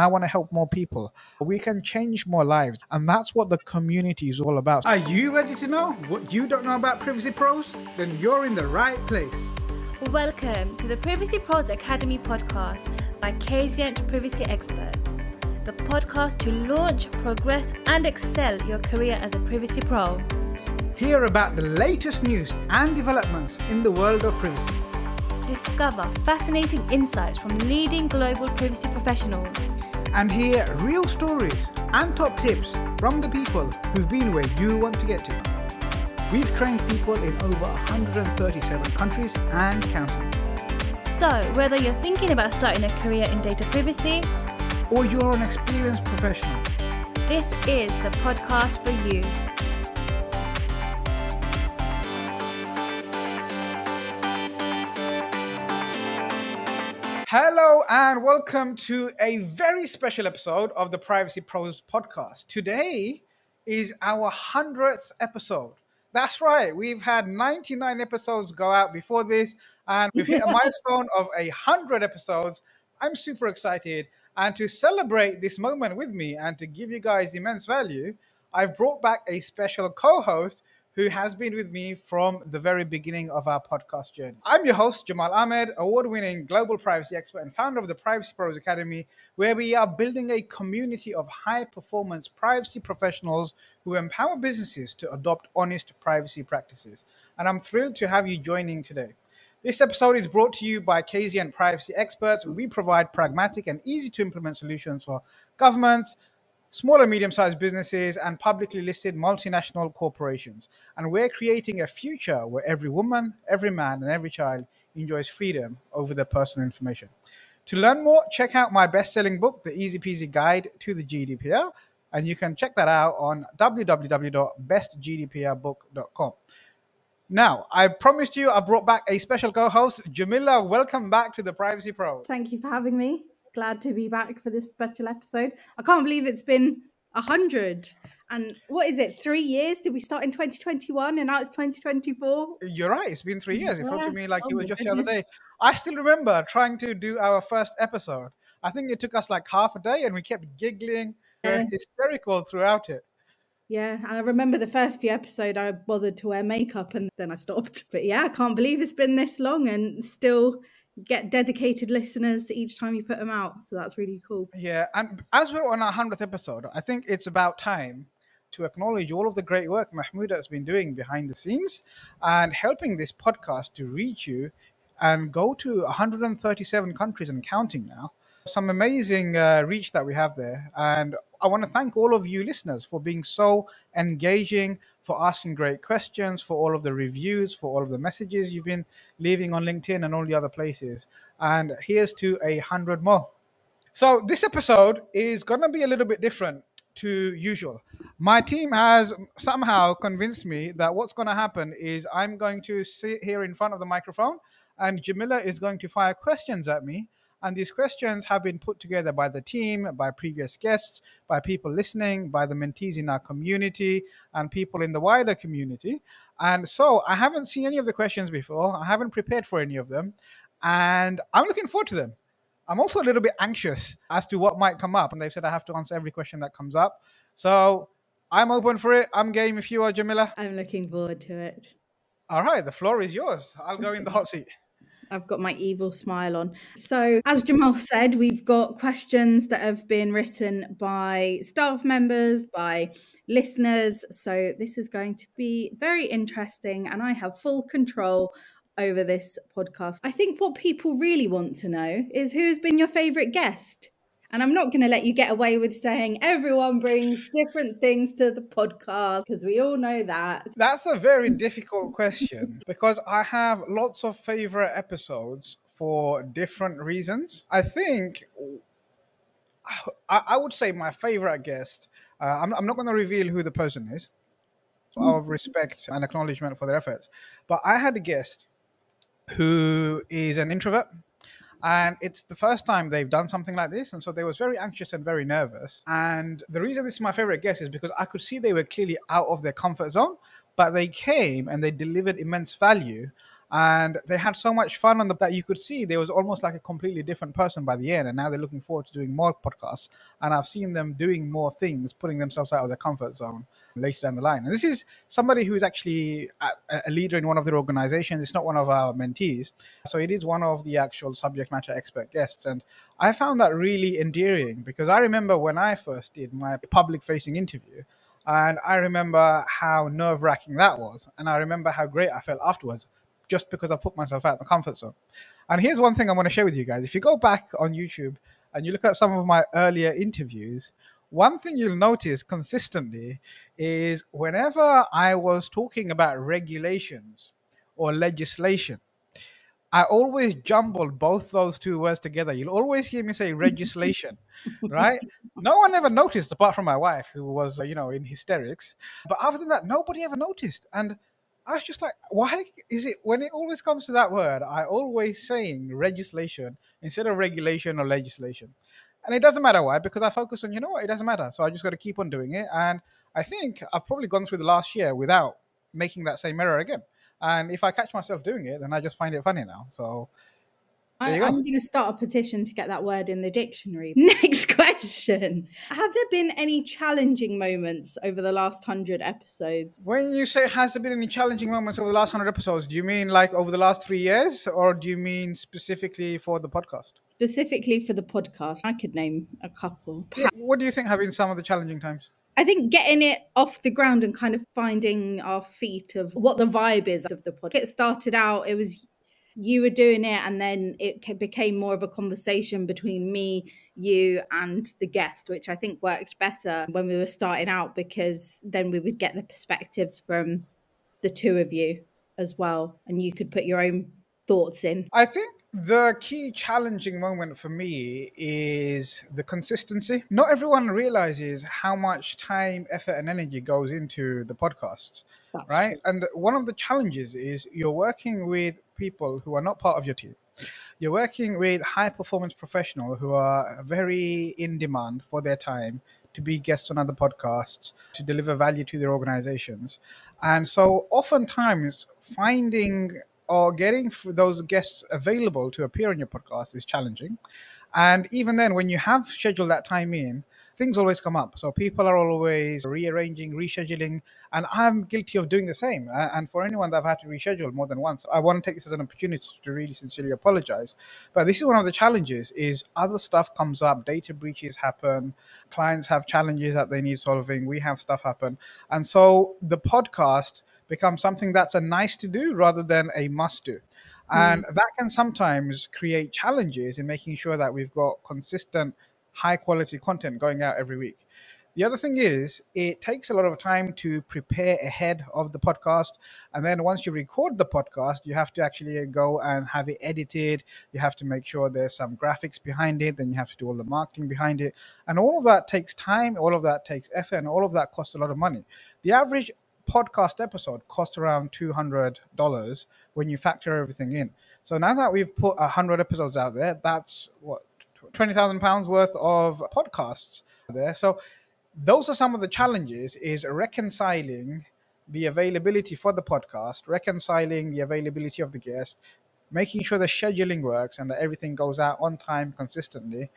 I want to help more people. We can change more lives. And that's what the community is all about. Are you ready to know what you don't know about Privacy Pros? Then you're in the right place. Welcome to the Privacy Pros Academy podcast by Kazient Privacy Experts, the podcast to launch, progress, and excel your career as a privacy pro. Hear about the latest news and developments in the world of privacy. Discover fascinating insights from leading global privacy professionals and hear real stories and top tips from the people who've been where you want to get to. We've trained people in over 137 countries and counting. So, whether you're thinking about starting a career in data privacy or you're an experienced professional, this is the podcast for you. Hello and welcome to a very special episode of the Privacy Pros podcast. Today is our 100th episode. That's right, we've had 99 episodes go out before this, and we've hit a milestone of 100 episodes. I'm super excited. And to celebrate this moment with me and to give you guys immense value, I've brought back a special co host who has been with me from the very beginning of our podcast journey. I'm your host, Jamal Ahmed, award winning global privacy expert and founder of the Privacy Pros Academy, where we are building a community of high performance privacy professionals who empower businesses to adopt honest privacy practices. And I'm thrilled to have you joining today. This episode is brought to you by Kazient Privacy Experts. We provide pragmatic and easy to implement solutions for governments, small and medium sized businesses, and publicly listed multinational corporations. And we're creating a future where every woman, every man, and every child enjoys freedom over their personal information. To learn more, check out my best selling book, The Easy Peasy Guide to the GDPR. And you can check that out on www.bestgdprbook.com. Now, I promised you I brought back a special co host. Jamilla, welcome back to the Privacy Pro. Thank you for having me glad to be back for this special episode. I can't believe it's been a hundred. And what is it? Three years? Did we start in 2021 and now it's 2024? You're right. It's been three years. It felt to me like oh it was just goodness. the other day. I still remember trying to do our first episode. I think it took us like half a day and we kept giggling. Yeah. hysterical throughout it. Yeah, and I remember the first few episodes I bothered to wear makeup and then I stopped. But yeah, I can't believe it's been this long and still get dedicated listeners each time you put them out. So that's really cool. Yeah. And as we're on our 100th episode, I think it's about time to acknowledge all of the great work Mahmoud has been doing behind the scenes and helping this podcast to reach you and go to 137 countries and counting now. Some amazing uh, reach that we have there. And I want to thank all of you listeners for being so engaging, for asking great questions, for all of the reviews, for all of the messages you've been leaving on LinkedIn and all the other places. And here's to a hundred more. So this episode is going to be a little bit different to usual. My team has somehow convinced me that what's going to happen is I'm going to sit here in front of the microphone and Jamilla is going to fire questions at me and these questions have been put together by the team, by previous guests, by people listening, by the mentees in our community, and people in the wider community. And so I haven't seen any of the questions before. I haven't prepared for any of them. And I'm looking forward to them. I'm also a little bit anxious as to what might come up. And they've said I have to answer every question that comes up. So I'm open for it. I'm game if you are, Jamilla. I'm looking forward to it. All right, the floor is yours. I'll go in the hot seat. I've got my evil smile on. So, as Jamal said, we've got questions that have been written by staff members, by listeners. So, this is going to be very interesting, and I have full control over this podcast. I think what people really want to know is who's been your favorite guest? And I'm not going to let you get away with saying everyone brings different things to the podcast because we all know that. That's a very difficult question because I have lots of favorite episodes for different reasons. I think I, I would say my favorite guest, uh, I'm, I'm not going to reveal who the person is out of respect and acknowledgement for their efforts, but I had a guest who is an introvert and it's the first time they've done something like this and so they was very anxious and very nervous. And the reason this is my favorite guest is because i could see they were clearly out of their comfort zone but they came and they delivered immense value. And they had so much fun on the that you could see there was almost like a completely different person by the end and now they're looking forward to doing more podcasts. And i've seen them doing more things putting themselves out of their comfort zone later down the line and this is somebody who is actually a, a leader in one of their organizations it's not one of our mentees so it is one of the actual subject matter expert guests and i found that really endearing because i remember when i first did my public facing interview and I remember how nerve wracking that was. And I remember how great I felt afterwards just because I put myself out of the comfort zone. And here's one thing I want to share with you guys. If you go back on YouTube and you look at some of my earlier interviews, one thing you'll notice consistently is whenever I was talking about regulations or legislation, I always jumbled both those two words together. You'll always hear me say legislation, right? No one ever noticed apart from my wife, who was, you know, in hysterics. But other than that, nobody ever noticed. And I was just like, why is it when it always comes to that word, I always saying legislation instead of regulation or legislation. And it doesn't matter why, because I focus on, you know what, it doesn't matter. So I just got to keep on doing it. And I think I've probably gone through the last year without making that same error again. And if I catch myself doing it, then I just find it funny now. So I, am going to start a petition to get that word in the dictionary. Next question. Have there been any challenging moments over the last 100 episodes? When you say has there been any challenging moments over the last 100 episodes, do you mean like over the last three years or do you mean specifically for the podcast? Specifically for the podcast. I could name a couple. Yeah. What do you think have been some of the challenging times? I think getting it off the ground and kind of finding our feet of what the vibe is of the podcast. It started out, it was you were doing it and then it became more of a conversation between me you and the guest which i think worked better when we were starting out because then we would get the perspectives from the two of you as well and you could put your own thoughts in i think the key challenging moment for me is the consistency. Not everyone realizes how much time, effort, and energy goes into the podcast, That's right? True. And one of the challenges is you're working with people who are not part of your team. You're working with high performance professionals who are very in demand for their time to be guests on other podcasts, to deliver value to their organizations. And so, oftentimes, finding or getting those guests available to appear on your podcast is challenging. And even then, when you have scheduled that time in, things always come up. So people are always rearranging, rescheduling, and I'm guilty of doing the same. And for anyone that I've had to reschedule more than once, I want to take this as an opportunity to really sincerely apologize. But this is one of the challenges: is other stuff comes up, data breaches happen, clients have challenges that they need solving, we have stuff happen, and so the podcast becomes something that's a nice to do rather than a must do. And mm. that can sometimes create challenges in making sure that we've got consistent, high quality content going out every week. The other thing is, it takes a lot of time to prepare ahead of the podcast. And then once you record the podcast, you have to actually go and have it edited. You have to make sure there's some graphics behind it. Then you have to do all the marketing behind it. And all of that takes time, all of that takes effort, and all of that costs a lot of money. The average podcast episode costs around $200 when you factor everything in. So now that we've put 100 episodes out there, that's what, 20,000 pounds worth of podcasts there. So those are some of the challenges is reconciling the availability for the podcast, reconciling the availability of the guest, making sure the scheduling works and that everything goes out on time consistently.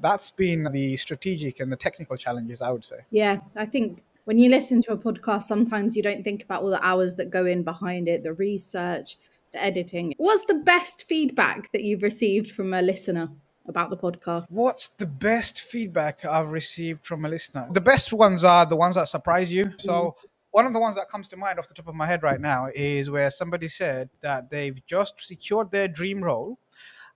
That's been the strategic and the technical challenges, I would say. Yeah, I think when you listen to a podcast, sometimes you don't think about all the hours that go in behind it, the research, the editing. What's the best feedback that you've received from a listener? About the podcast? What's the best feedback I've received from a listener? The best ones are the ones that surprise you. So, mm. one of the ones that comes to mind off the top of my head right now is where somebody said that they've just secured their dream role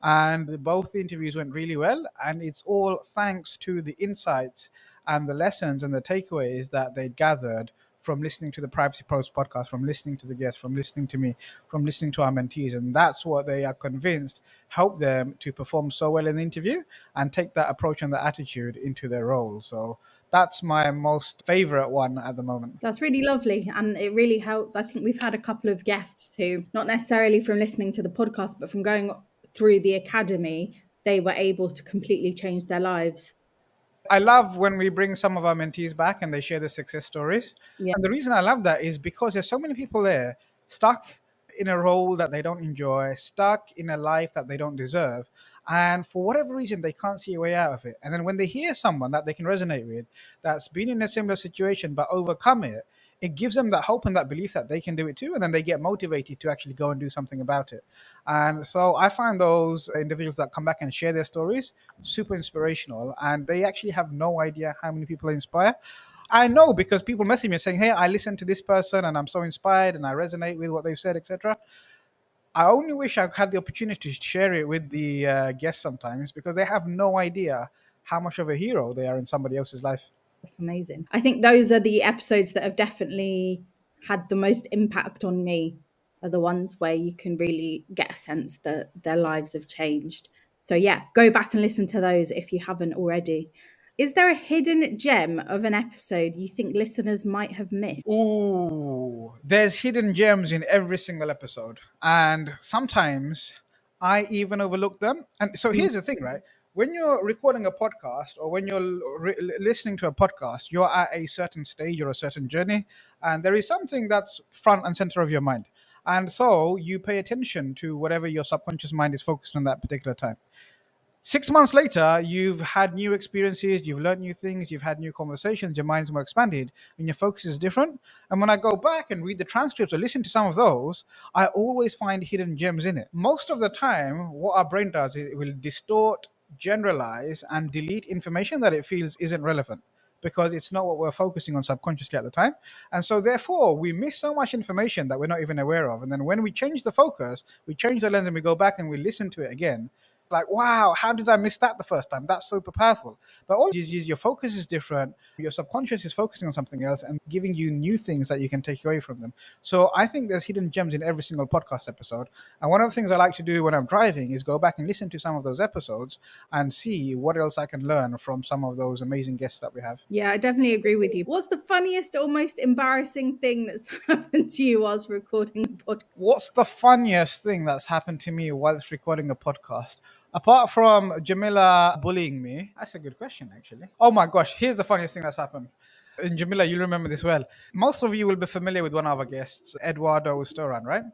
and both the interviews went really well. And it's all thanks to the insights and the lessons and the takeaways that they'd gathered from listening to the Privacy Pros podcast, from listening to the guests, from listening to me, from listening to our mentees. And that's what they are convinced helped them to perform so well in the interview and take that approach and that attitude into their role. So that's my most favorite one at the moment. That's really lovely. And it really helps. I think we've had a couple of guests who, not necessarily from listening to the podcast, but from going through the academy, they were able to completely change their lives. I love when we bring some of our mentees back and they share their success stories. Yeah. And the reason I love that is because there's so many people there stuck in a role that they don't enjoy, stuck in a life that they don't deserve. And for whatever reason, they can't see a way out of it. And then when they hear someone that they can resonate with that's been in a similar situation but overcome it, it gives them that hope and that belief that they can do it too. And then they get motivated to actually go and do something about it. And so I find those individuals that come back and share their stories super inspirational. And they actually have no idea how many people they inspire. I know because people message me saying, "Hey, I listened to this person and I'm so inspired and I resonate with what they've said, etc." I only wish I had the opportunity to share it with the uh, guests sometimes because they have no idea how much of a hero they are in somebody else's life. That's amazing. I think those are the episodes that have definitely had the most impact on me. Are the ones where you can really get a sense that their lives have changed. So yeah, go back and listen to those if you haven't already. Is there a hidden gem of an episode you think listeners might have missed? Ooh, there's hidden gems in every single episode. And sometimes I even overlook them. And so mm. here's the thing, right? When you're recording a podcast or when you're re- listening to a podcast, you're at a certain stage or a certain journey, and there is something that's front and center of your mind. And so you pay attention to whatever your subconscious mind is focused on that particular time six months later, you've had new experiences, you've learned new things, you've had new conversations, your mind's more expanded, and your focus is different. And when I go back and read the transcripts or listen to some of those, I always find hidden gems in it. Most of the time, what our brain does is it will distort, generalize, and delete information that it feels isn't relevant. Because it's not what we're focusing on subconsciously at the time. And so, therefore, we miss so much information that we're not even aware of. And then, when we change the focus, we change the lens and we go back and we listen to it again, like, wow, how did I miss that the first time? That's super powerful. But all is your focus is different. Your subconscious is focusing on something else and giving you new things that you can take away from them. So I think there's hidden gems in every single podcast episode. And one of the things I like to do when I'm driving is go back and listen to some of those episodes and see what else I can learn from some of those amazing guests that we have. Yeah, I definitely agree with you. What's the funniest or most embarrassing thing that's happened to you whilst recording a podcast? What's the funniest thing that's happened to me whilst recording a podcast? Apart from Jamilla bullying me, that's a good question, actually. Oh my gosh, here's the funniest thing that's happened. And Jamilla, you remember this well. Most of you will be familiar with one of our guests, Eduardo Ustaran, right?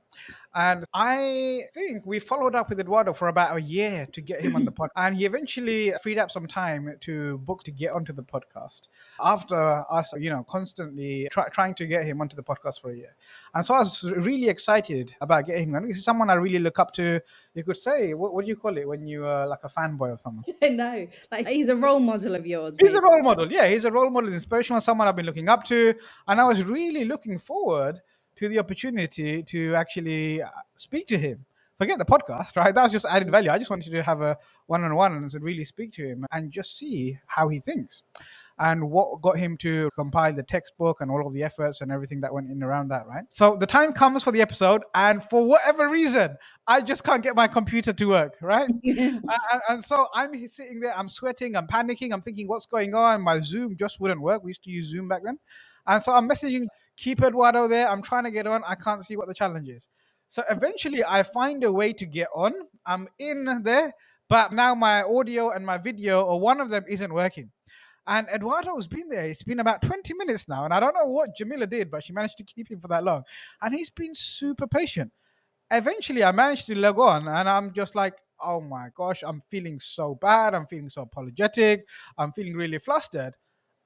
And I think we followed up with Eduardo for about a year to get him on the pod. And he eventually freed up some time to book to get onto the podcast after us, you know, constantly try, trying to get him onto the podcast for a year. And so I was really excited about getting him on. He's someone I really look up to. You could say, what, what do you call it when you are like a fanboy of someone? I know. Like he's a role model of yours. He's a role model. Yeah, he's a role model, inspirational, someone I've been looking up to. And I was really looking forward to the opportunity to actually uh, speak to him. Forget the podcast, right? That was just added value. I just wanted to have a one on one and really speak to him and just see how he thinks and what got him to compile the textbook and all of the efforts and everything that went in around that, right? So the time comes for the episode, and for whatever reason, I just can't get my computer to work, right? and, and so I'm sitting there, I'm sweating, I'm panicking, I'm thinking, what's going on? My Zoom just wouldn't work. We used to use Zoom back then. And so I'm messaging, keep Eduardo there. I'm trying to get on. I can't see what the challenge is. So eventually I find a way to get on. I'm in there, but now my audio and my video, or one of them, isn't working. And Eduardo's been there. It's been about 20 minutes now. And I don't know what Jamilla did, but she managed to keep him for that long. And he's been super patient. Eventually, I managed to log on, and I'm just like, oh my gosh, I'm feeling so bad. I'm feeling so apologetic. I'm feeling really flustered.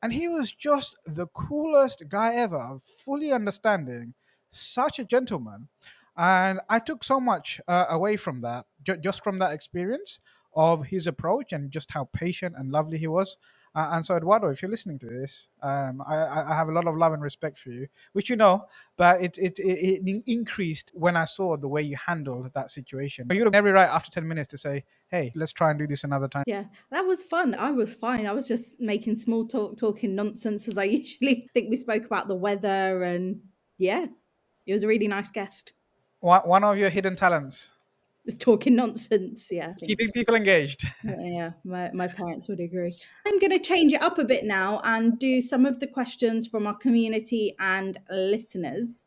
And he was just the coolest guy ever, fully understanding, such a gentleman. And I took so much uh, away from that, ju- just from that experience of his approach and just how patient and lovely he was. Uh, and so, Eduardo, if you're listening to this, um, I, I have a lot of love and respect for you, which you know, but it, it, it, it increased when I saw the way you handled that situation. You had every right after 10 minutes to say, hey, let's try and do this another time. Yeah, that was fun. I was fine. I was just making small talk, talking nonsense as I usually think we spoke about the weather. And yeah, it was a really nice guest. One, one of your hidden talents, talking nonsense. Yeah. Keeping people engaged. yeah, my, my parents would agree. I'm going to change it up a bit now and do some of the questions from our community and listeners.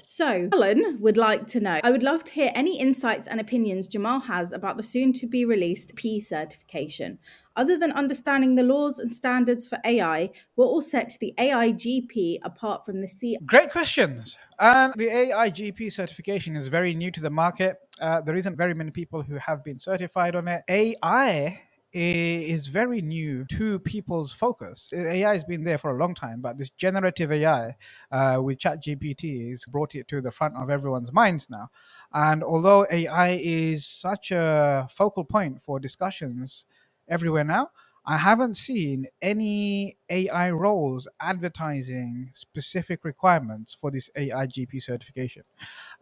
So, Helen would like to know I would love to hear any insights and opinions Jamal has about the soon to be released P certification. Other than understanding the laws and standards for AI, what will set the AIGP apart from the C? Great questions. And the AIGP certification is very new to the market. Uh, there isn't very many people who have been certified on it. AI is very new to people's focus. AI has been there for a long time, but this generative AI uh, with ChatGPT has brought it to the front of everyone's minds now. And although AI is such a focal point for discussions everywhere now, I haven't seen any AI roles advertising specific requirements for this AI AIGP certification.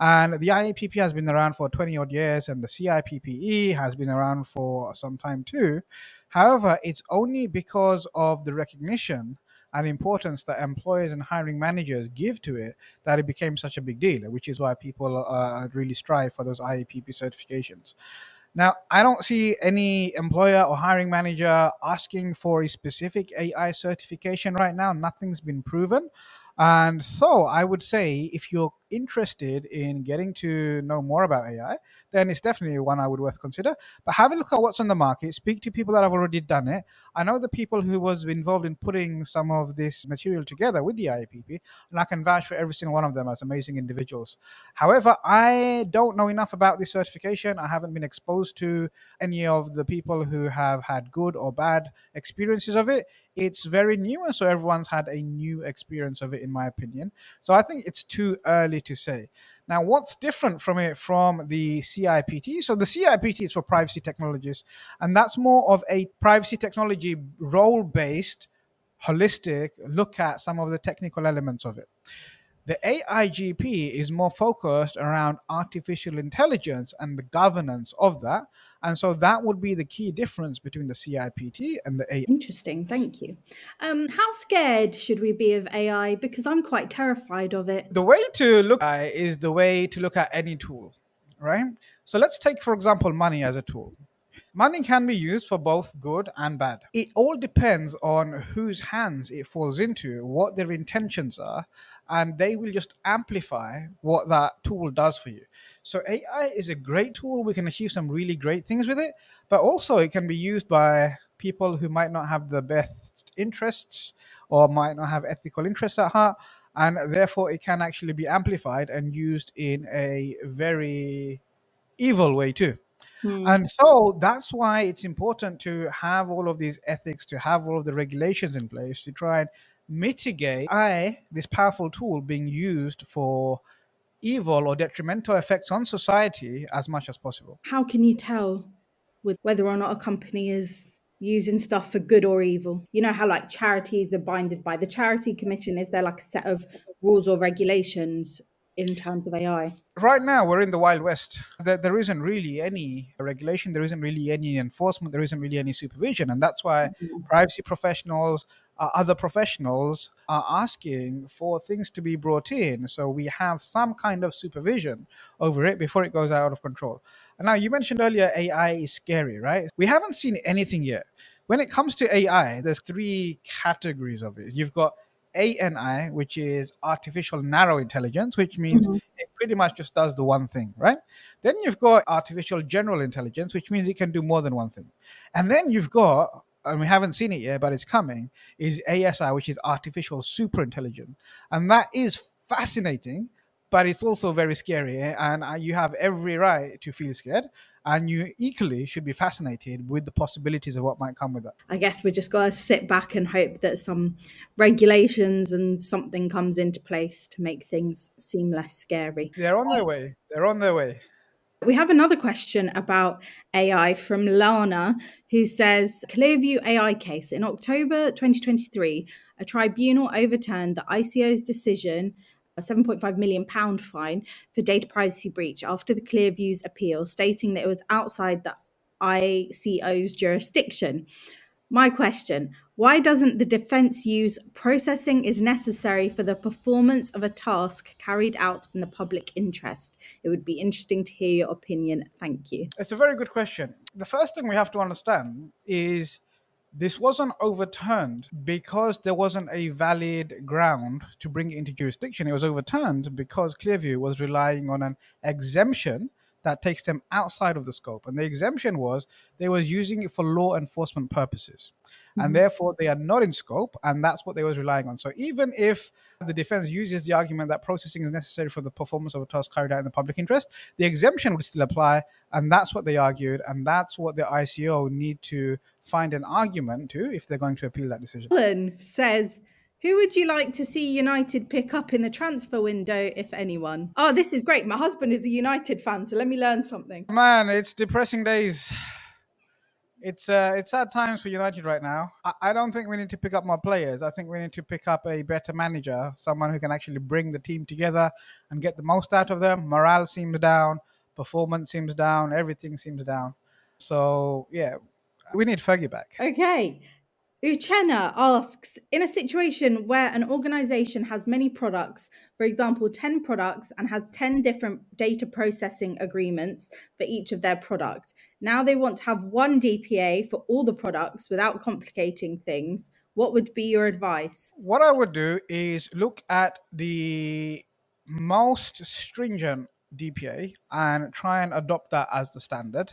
And the IAPP has been around for 20 odd years, and the CIPPE has been around for some time too. However, it's only because of the recognition and importance that employers and hiring managers give to it that it became such a big deal, which is why people uh, really strive for those IAPP certifications. Now, I don't see any employer or hiring manager asking for a specific AI certification right now. Nothing's been proven. And so I would say if you're interested in getting to know more about AI, then it's definitely one I would worth consider. But have a look at what's on the market, speak to people that have already done it. I know the people who was involved in putting some of this material together with the IAPP, and I can vouch for every single one of them as amazing individuals. However, I don't know enough about this certification. I haven't been exposed to any of the people who have had good or bad experiences of it. It's very new, and so everyone's had a new experience of it, in my opinion. So I think it's too early to say. Now, what's different from it from the CIPT? So the CIPT is for privacy technologies, and that's more of a privacy technology role-based, holistic look at some of the technical elements of it. The AIGP is more focused around artificial intelligence and the governance of that. And so that would be the key difference between the CIPT and the AI. Interesting, thank you. Um, how scared should we be of AI? Because I'm quite terrified of it. The way to look at it is the way to look at any tool, right? So let's take, for example, money as a tool. Money can be used for both good and bad. It all depends on whose hands it falls into, what their intentions are, and they will just amplify what that tool does for you. So AI is a great tool. We can achieve some really great things with it, but also it can be used by people who might not have the best interests or might not have ethical interests at heart and therefore it can actually be amplified and used in a very evil way too. Hmm. And so that's why it's important to have all of these ethics, to have all of the regulations in place to try and mitigate I, this powerful tool being used for evil or detrimental effects on society as much as possible. How can you tell with whether or not a company is using stuff for good or evil? You know how like charities are binded by the charity commission. Is there like a set of rules or regulations in terms of AI? Right now, we're in the Wild West. There, there isn't really any regulation, there isn't really any enforcement, there isn't really any supervision. And that's why mm-hmm. privacy professionals, uh, other professionals are asking for things to be brought in. So we have some kind of supervision over it before it goes out of control. And now, you mentioned earlier AI is scary, right? We haven't seen anything yet. When it comes to AI, there's three categories of it. You've got ANI, which is artificial narrow intelligence, which means Mhm. it pretty much just does the one thing, right? Then you've got artificial general intelligence, which means it can do more than one thing. And then you've got, and we haven't seen it yet, but it's coming, is ASI, which is artificial super intelligence. And that is fascinating, but it's also very scary. eh? And uh, you have every right to feel scared. And you equally should be fascinated with the possibilities of what might come with that. I guess we just got to sit back and hope that some regulations and something comes into place to make things seem less scary. They're on their way. They're on their way. We have another question about AI from Lana, who says Clearview AI case. In October 2023, a tribunal overturned the ICO's decision, a 7.5 million pound fine for data privacy breach after the Clearview's appeal, stating that it was outside the ICO's jurisdiction. My question why doesn't the defense use processing is necessary for the performance of a task carried out in the public interest? It would be interesting to hear your opinion. Thank you. It's a very good question. The first thing we have to understand is this wasn't overturned because there wasn't a valid ground to bring it into jurisdiction. It was overturned because Clearview was relying on an exemption that takes them outside of the scope. And the exemption was they was using it for law enforcement purposes. Mhm. And therefore they are not in scope, and that's what they was relying on. So even if the defense uses the argument that processing is necessary for the performance of a task carried out in the public interest, the exemption would still apply, and that's what they argued, and that's what the ICO need to find an argument to if they're going to appeal that decision. Alan says, Who would you like to see United pick up in the transfer window, if anyone? Oh, this is great. My husband is a United fan, so let me learn something. Man, it's depressing days. It's uh, it's sad times for United right now. I, I don't think we need to pick up more players. I think we need to pick up a better manager, someone who can actually bring the team together and get the most out of them. Morale seems down, performance seems down, everything seems down. So yeah, we need Fergie back. Okay. Uchenna asks In a situation where an organization has many products, for example, 10 products, and has 10 different data processing agreements for each of their product, now they want to have one DPA for all the products without complicating things. What would be your advice? What I would do is look at the most stringent DPA and try and adopt that as the standard.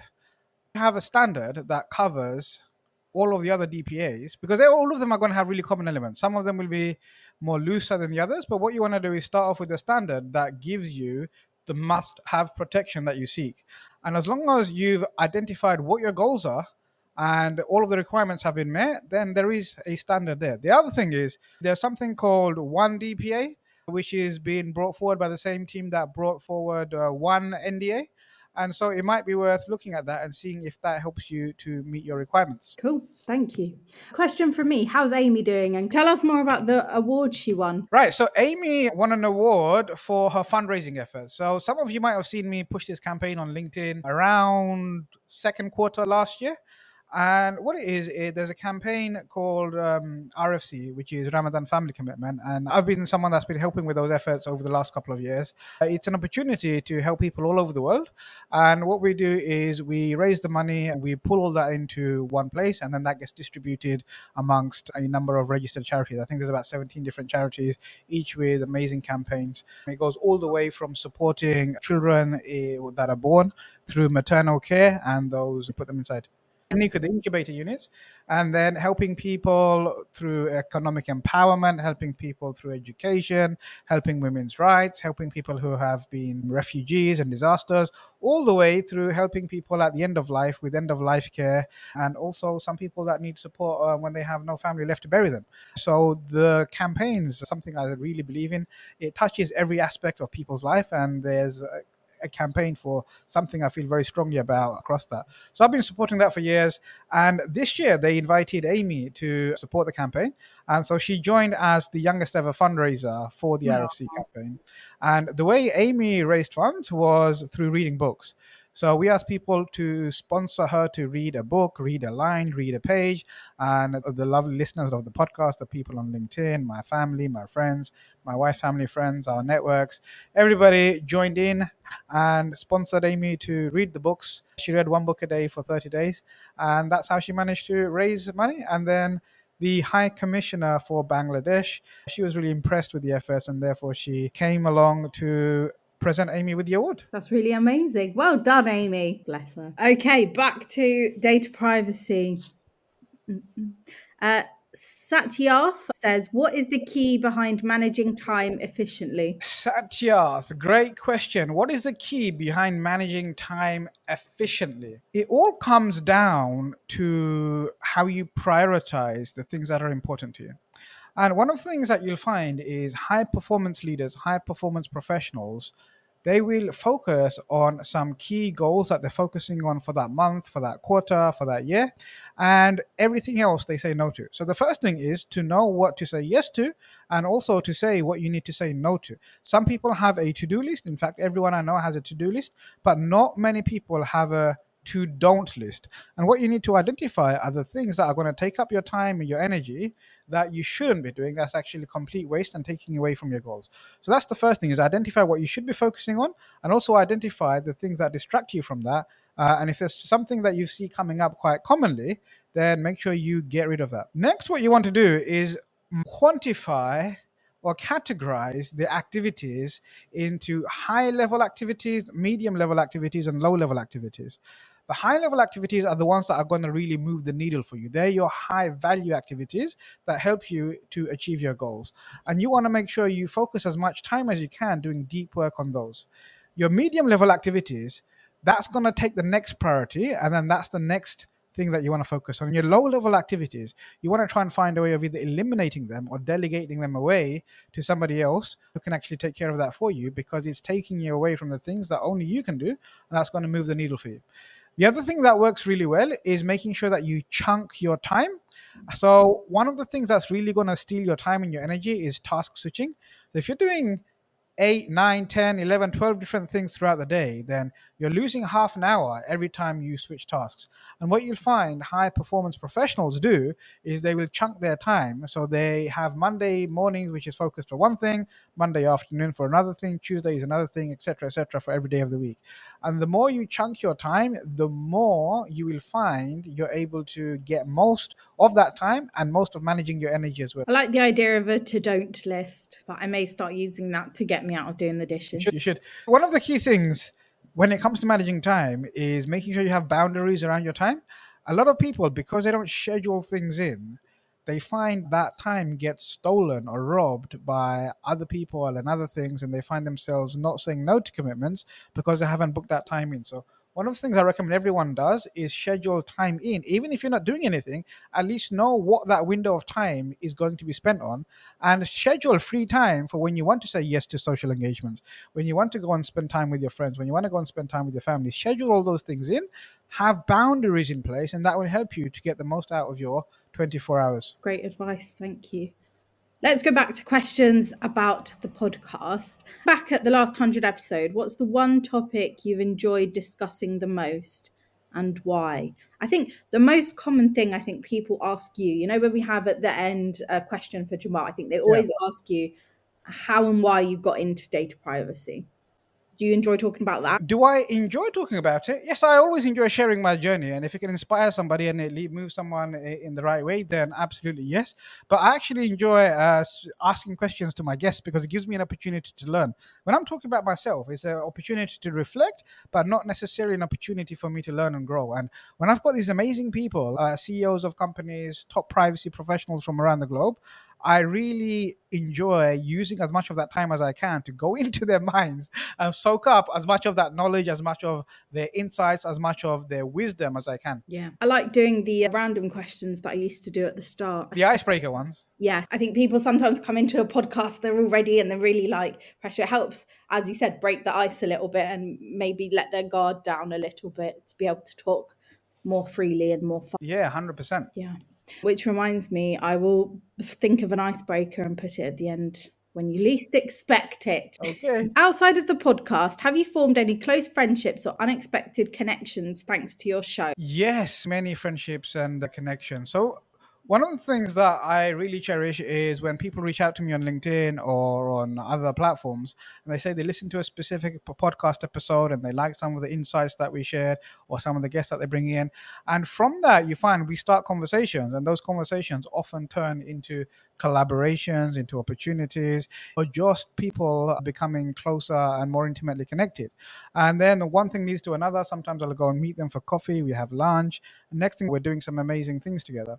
Have a standard that covers all of the other DPAs because all of them are going to have really common elements. Some of them will be more looser than the others, but what you want to do is start off with a standard that gives you the must have protection that you seek. And as long as you've identified what your goals are and all of the requirements have been met, then there is a standard there. The other thing is there's something called one DPA, which is being brought forward by the same team that brought forward uh, one NDA. And so it might be worth looking at that and seeing if that helps you to meet your requirements. Cool. Thank you. Question for me How's Amy doing? And tell us more about the award she won. Right. So Amy won an award for her fundraising efforts. So some of you might have seen me push this campaign on LinkedIn around second quarter last year. And what it is, is there's a campaign called um, RFC, which is Ramadan Family Commitment. And I've been someone that's been helping with those efforts over the last couple of years. Uh, It's an opportunity to help people all over the world. And what we do is we raise the money and we pull all that into one place, and then that gets distributed amongst a number of registered charities. I think there's about 17 different charities, each with amazing campaigns. It goes all the way from supporting children eh, that are born through maternal care and those who put them inside the incubator unit, and then helping people through economic empowerment, helping people through education, helping women's rights, helping people who have been refugees and disasters, all the way through helping people at the end of life with end of life care, and also some people that need support uh, when they have no family left to bury them. So the campaigns, something I really believe in, it touches every aspect of people's life, and there's a, a campaign for something I feel very strongly about across that. So I've been supporting that for years. And this year they invited Amy to support the campaign. And so she joined as the youngest ever fundraiser for the RFC campaign. And the way Amy raised funds was through reading books. So we asked people to sponsor her to read a book, read a line, read a page. And uh, the lovely listeners of the podcast, the people on LinkedIn, my family, my friends, my wife's family, friends, our networks, everybody joined in and sponsored Amy to read the books. She read one book a day for 30 days. And that's how she managed to raise money. And then the High Commissioner for Bangladesh, she was really impressed with the efforts and therefore she came along to present Amy with the award. That's really amazing. Well done, Amy. Bless her. Okay, back to data privacy. Uh, Satyarth says, What is the key behind managing time efficiently? Satyarth, great question. What is the key behind managing time efficiently? It all comes down to how you prioritize the things that are important to you. And one of the things that you'll find is high performance leaders, high performance professionals, they will focus on some key goals that they're focusing on for that month, for that quarter, for that year, and everything else they say no to. So the first thing is to know what to say yes to and also to say what you need to say no to. Some people have a to do list. In fact, everyone I know has a to do list, but not many people have a to don't list. And what you need to identify are the things that are going to take up your time and your energy that you shouldn't be doing. That's actually a complete waste and taking away from your goals. So that's the first thing is identify what you should be focusing on and also identify the things that distract you from that. Uh, and if there's something that you see coming up quite commonly, then make sure you get rid of that. Next, what you want to do is quantify or categorize the activities into high level activities, medium level activities, and low level activities. The high level activities are the ones that are going to really move the needle for you. They're your high value activities that help you to achieve your goals. And you want to make sure you focus as much time as you can doing deep work on those. Your medium level activities, that's going to take the next priority. And then that's the next thing that you want to focus on. Your low level activities, you want to try and find a way of either eliminating them or delegating them away to somebody else who can actually take care of that for you because it's taking you away from the things that only you can do. And that's going to move the needle for you. The other thing that works really well is making sure that you chunk your time. So, one of the things that's really going to steal your time and your energy is task switching. So, if you're doing 8, 9, 10, 11, 12 different things throughout the day, then you're losing half an hour every time you switch tasks. And what you'll find high performance professionals do is they will chunk their time. So they have Monday morning, which is focused for one thing, Monday afternoon for another thing, Tuesday is another thing, etc., etc., for every day of the week. And the more you chunk your time, the more you will find you're able to get most of that time and most of managing your energy as well. I like the idea of a to don't list, but I may start using that to get me out of doing the dishes. You should, you should. One of the key things when it comes to managing time is making sure you have boundaries around your time. A lot of people, because they don't schedule things in, they find that time gets stolen or robbed by other people and other things, and they find themselves not saying no to commitments because they haven't booked that time in. So one of the things I recommend everyone does is schedule time in. Even if you're not doing anything, at least know what that window of time is going to be spent on and schedule free time for when you want to say yes to social engagements, when you want to go and spend time with your friends, when you want to go and spend time with your family. Schedule all those things in, have boundaries in place, and that will help you to get the most out of your 24 hours. Great advice. Thank you. Let's go back to questions about the podcast. Back at the last 100 episode, what's the one topic you've enjoyed discussing the most and why? I think the most common thing I think people ask you, you know, when we have at the end a question for Jamal, I think they always ask you how and why you got into data privacy. Do you enjoy talking about that? Do I enjoy talking about it? Yes, I always enjoy sharing my journey. And if it can inspire somebody and it move someone in the right way, then absolutely yes. But I actually enjoy uh, asking questions to my guests because it gives me an opportunity to learn. When I'm talking about myself, it's an opportunity to reflect, but not necessarily an opportunity for me to learn and grow. And when I've got these amazing people, uh, CEOs of companies, top privacy professionals from around the globe, I really enjoy using as much of that time as I can to go into their minds and soak up as much of that knowledge, as much of their insights, as much of their wisdom as I can. Yeah. I like doing the uh, random questions that I used to do at the start. The icebreaker ones. Yeah. I think people sometimes come into a podcast, they're already and they're really like pressure. It helps, as you said, break the ice a little bit and maybe let their guard down a little bit to be able to talk more freely and more fun. Yeah, 100%. Yeah. Which reminds me, I will think of an icebreaker and put it at the end when you least expect it. Okay. Outside of the podcast, have you formed any close friendships or unexpected connections thanks to your show? Yes, many friendships and connections. So one of the things that I really cherish is when people reach out to me on LinkedIn or on other platforms and they say they listen to a specific podcast episode and they like some of the insights that we shared or some of the guests that they bring in. And from that, you find we start conversations, and those conversations often turn into collaborations, into opportunities, or just people becoming closer and more intimately connected. And then one thing leads to another. Sometimes I'll go and meet them for coffee, we have lunch. And next thing, we're doing some amazing things together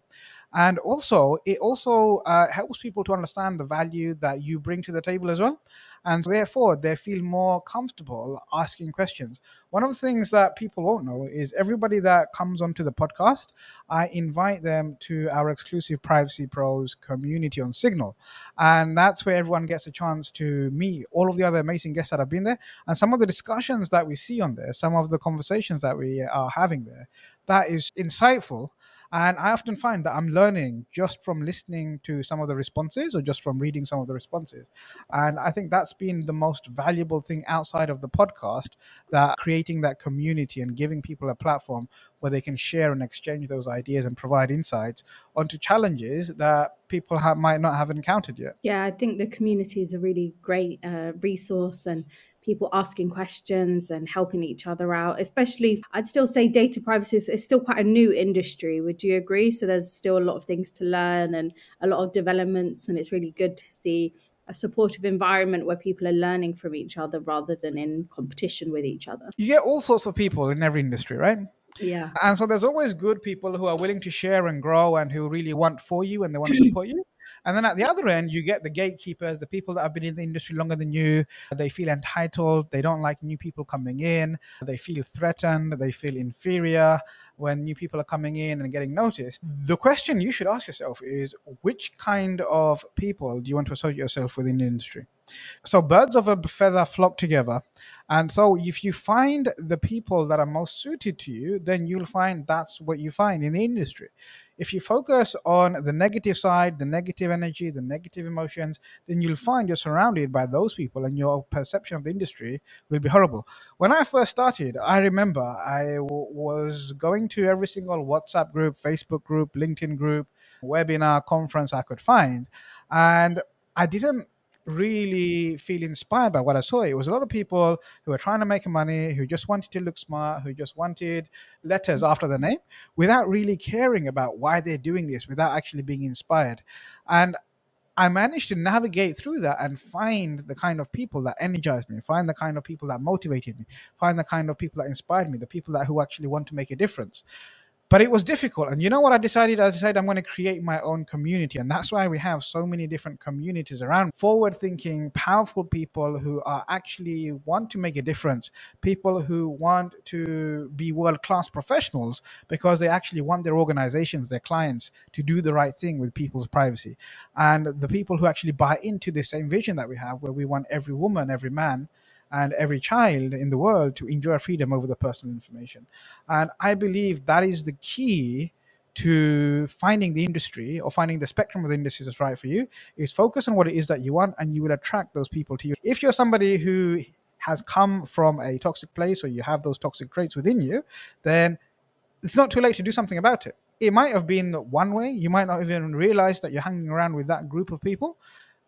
and also it also uh, helps people to understand the value that you bring to the table as well. And therefore they feel more comfortable asking questions. One of the things that people won't know is everybody that comes onto the podcast i invite them to our exclusive privacy pros community on signal. And that's where everyone gets a chance to meet all of the other amazing guests that have been there. And some of the discussions that we see on there some of the conversations that we are having there that is insightful and I often find that I'm learning just from listening to some of the responses or just from reading some of the responses. And I think that's been the most valuable thing outside of the podcast that creating that community and giving people a platform where they can share and exchange those ideas and provide insights onto challenges that people might not have encountered yet. Yeah, I think the community is a really great uh, resource and people asking questions and helping each other out. Especially, I'd still say data privacy is, is still quite a new industry. Would you agree? So there's still a lot of things to learn and a lot of developments, and it's really good to see a supportive environment where people are learning from each other rather than in competition with each other. You get all sorts of people in every industry, right? Yeah. And so there's always good people who are willing to share and grow and who really want for you and they want to support you. And then at the other end, you get the gatekeepers, the people that have been in the industry longer than you. They feel entitled. They don't like new people coming in. They feel threatened. They feel inferior when new people are coming in and getting noticed. The question you should ask yourself is which kind of people do you want to associate yourself with in the industry? So birds of a feather flock together. And so if you find the people that are most suited to you, then you'll find that's what you find in the industry. If you focus on the negative side, the negative energy, the negative emotions, then you'll find you're surrounded by those people and your perception of the industry will be horrible. When I first started, I remember I w- was going to every single WhatsApp group, Facebook group, LinkedIn group, webinar, conference I could find. And I didn't really feel inspired by what I saw. It was a lot of people who were trying to make money, who just wanted to look smart, who just wanted letters after their name without really caring about why they're doing this, without actually being inspired. And I managed to navigate through that and find the kind of people that energized me, find the kind of people that motivated me, find the kind of people that inspired me, the people that who actually want to make a difference but it was difficult. And you know what i decided? I decided i'm going to create my own community. And that's why we have so many different communities around. Forward thinking powerful people who are actually want to make a difference. People who want to be world class professionals because they actually want their organizations their clients to do the right thing with people's privacy. And the people who actually buy into the same vision that we have where we want every woman every man and every child in the world to enjoy freedom over the personal information. And I believe that is the key to finding the industry or finding the spectrum of the industry that's right for you is focus on what it is that you want and you will attract those people to you. If you're somebody who has come from a toxic place or you have those toxic traits within you, then it's not too late to do something about it. It might have been one way. You might not even realize that you're hanging around with that group of people.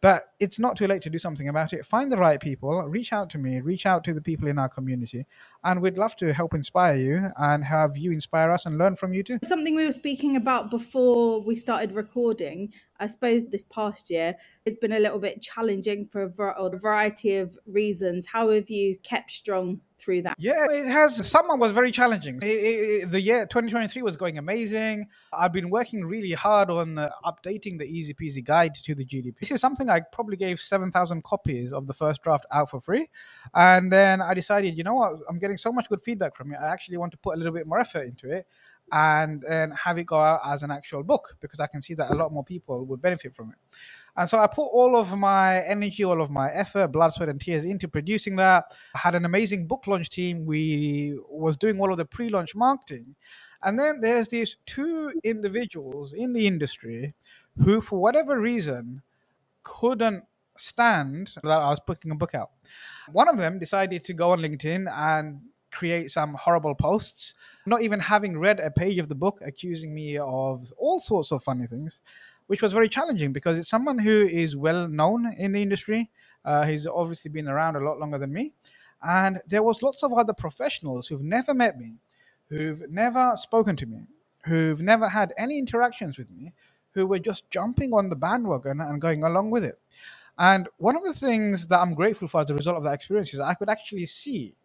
But it's not too late to do something about it. Find the right people, reach out to me, reach out to the people in our community, and we'd love to help inspire you and have you inspire us and learn from you too. Something we were speaking about before we started recording, I suppose this past year, it's been a little bit challenging for a variety of reasons. How have you kept strong through that? Yeah, it has. Summer was very challenging. It, it, the year 2023 was going amazing. I've been working really hard on uh, updating the Easy Peasy guide to the GDPR. This is something I probably gave 7,000 copies of the first draft out for free. And then I decided, you know what, I'm getting so much good feedback from you. I actually want to put a little bit more effort into it and then have it go out as an actual book because I can see that a lot more people would benefit from it. And so I put all of my energy, all of my effort, blood, sweat, and tears into producing that. I had an amazing book launch team. We was doing all of the pre-launch marketing. And then there's these two individuals in the industry who, for whatever reason, couldn't stand that I was putting a book out. One of them decided to go on LinkedIn and create some horrible posts, not even having read a page of the book, accusing me of all sorts of funny things, which was very challenging because it's someone who is well known in the industry. Uh, he's obviously been around a lot longer than me. And there was lots of other professionals who've never met me, who've never spoken to me, who've never had any interactions with me, who were just jumping on the bandwagon and going along with it. And one of the things that I'm grateful for as a result of that experience is I could actually see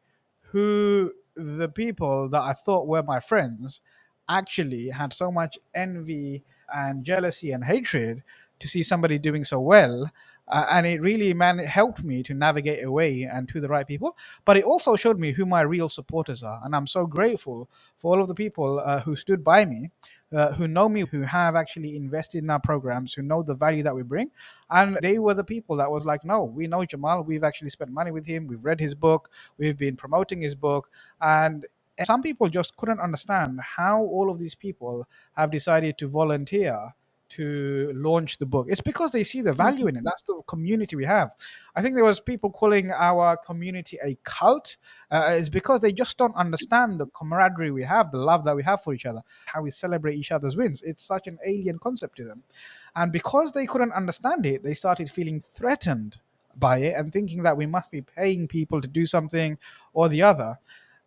who the people that I thought were my friends actually had so much envy and jealousy and hatred to see somebody doing so well. Uh, and it really man helped me to navigate away and to the right people but it also showed me who my real supporters are and i'm so grateful for all of the people uh, who stood by me uh, who know me, who have actually invested in our programs, who know the value that we bring. And they were the people that was like, no, we know Jamal. We've actually spent money with him. We've read his book. We've been promoting his book. And some people just couldn't understand how all of these people have decided to volunteer to launch the book. It's because they see the value in it. That's the community we have. I think there was people calling our community a cult. Uh, it's because they just don't understand the camaraderie we have, the love that we have for each other, how we celebrate each other's wins. It's such an alien concept to them. And because they couldn't understand it, they started feeling threatened by it and thinking that we must be paying people to do something or the other.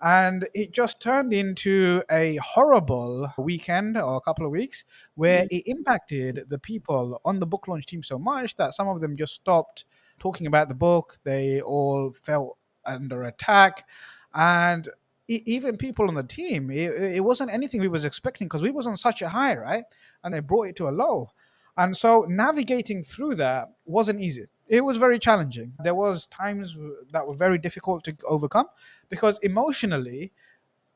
And it just turned into a horrible weekend or a couple of weeks where mm. it impacted the people on the book launch team so much that some of them just stopped talking about the book. They all felt under attack. And even people on the team, it, it wasn't anything we was expecting because we was on such a high, right? And they brought it to a low. And so navigating through that wasn't easy. It was very challenging. There was times that were very difficult to overcome because emotionally,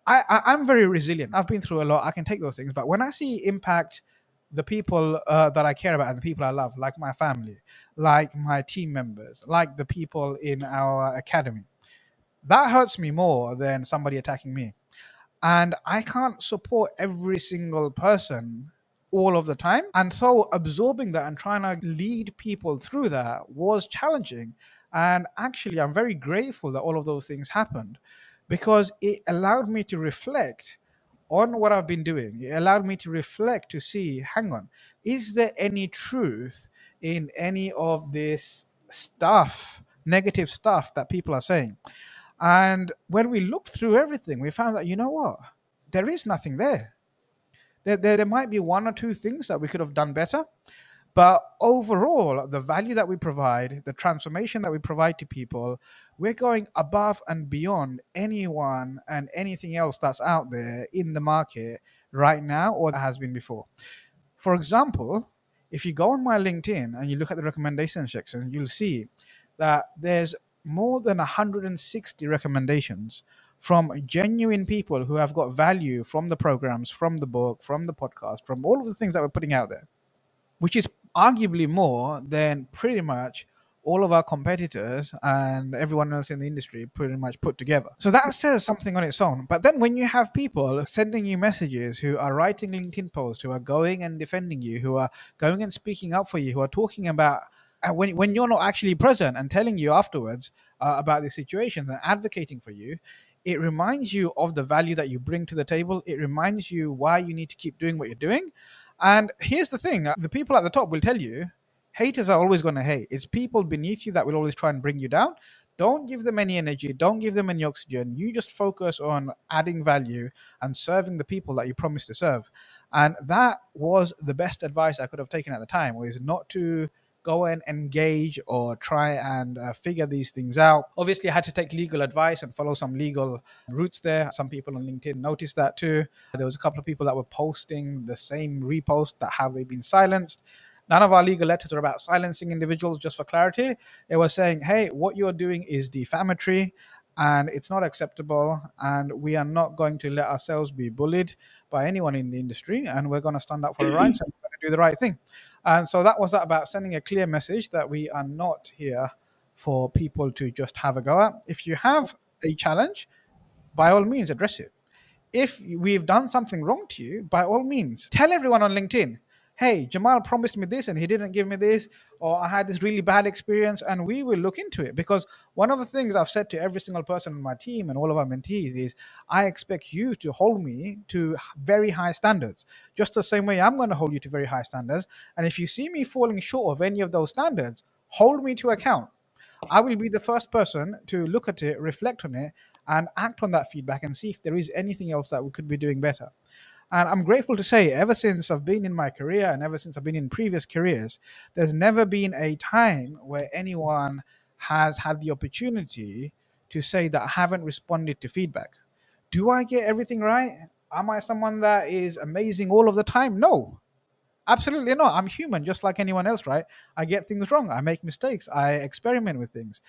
I, I I'm very resilient. I've been through a lot. I can take those things. But when I see impact the people uh, that I care about and the people I love, like my family, like my team members, like the people in our academy, that hurts me more than somebody attacking me. And I can't support every single person all of the time. And so absorbing that and trying to lead people through that was challenging. And actually, I'm very grateful that all of those things happened because it allowed me to reflect on what I've been doing. It allowed me to reflect to see, hang on, is there any truth in any of this stuff, negative stuff that people are saying? And when we looked through everything, we found that, you know what? There is nothing there. There, there, there might be one or two things that we could have done better. But overall, the value that we provide, the transformation that we provide to people, we're going above and beyond anyone and anything else that's out there in the market right now or that has been before. For example, if you go on my LinkedIn and you look at the recommendation section, you'll see that there's more than 160 recommendations from genuine people who have got value from the programs, from the book, from the podcast, from all of the things that we're putting out there, which is arguably more than pretty much all of our competitors and everyone else in the industry pretty much put together. So that says something on its own. But then when you have people sending you messages who are writing LinkedIn posts, who are going and defending you, who are going and speaking up for you, who are talking about uh, when when you're not actually present and telling you afterwards uh, about the situation and advocating for you, it reminds you of the value that you bring to the table. It reminds you why you need to keep doing what you're doing. And here's the thing: uh, the people at the top will tell you, haters are always going to hate. It's people beneath you that will always try and bring you down. Don't give them any energy. Don't give them any oxygen. You just focus on adding value and serving the people that you promised to serve. And that was the best advice I could have taken at the time was not to go and engage or try and uh, figure these things out. Obviously, I had to take legal advice and follow some legal routes there. Some people on LinkedIn noticed that too. There was a couple of people that were posting the same repost that have they been silenced. None of our legal letters are about silencing individuals, just for clarity. It was saying, hey, what you're doing is defamatory and it's not acceptable. And we are not going to let ourselves be bullied by anyone in the industry. And we're going to stand up for the rights and do the right thing. And so that was that about sending a clear message that we are not here for people to just have a go at. If you have a challenge, by all means, address it. If we've done something wrong to you, by all means, tell everyone on LinkedIn hey, Jamal promised me this and he didn't give me this, or I had this really bad experience, and we will look into it. Because one of the things I've said to every single person on my team and all of our mentees is I expect you to hold me to very high standards, just the same way I'm going to hold you to very high standards. And if you see me falling short of any of those standards, hold me to account. I will be the first person to look at it, reflect on it, and act on that feedback and see if there is anything else that we could be doing better. And I'm grateful to say, ever since I've been in my career and ever since I've been in previous careers, there's never been a time where anyone has had the opportunity to say that I haven't responded to feedback. Do I get everything right? Am I someone that is amazing all of the time? No, absolutely not. I'm human just like anyone else, right? I get things wrong. I make mistakes. I experiment with things.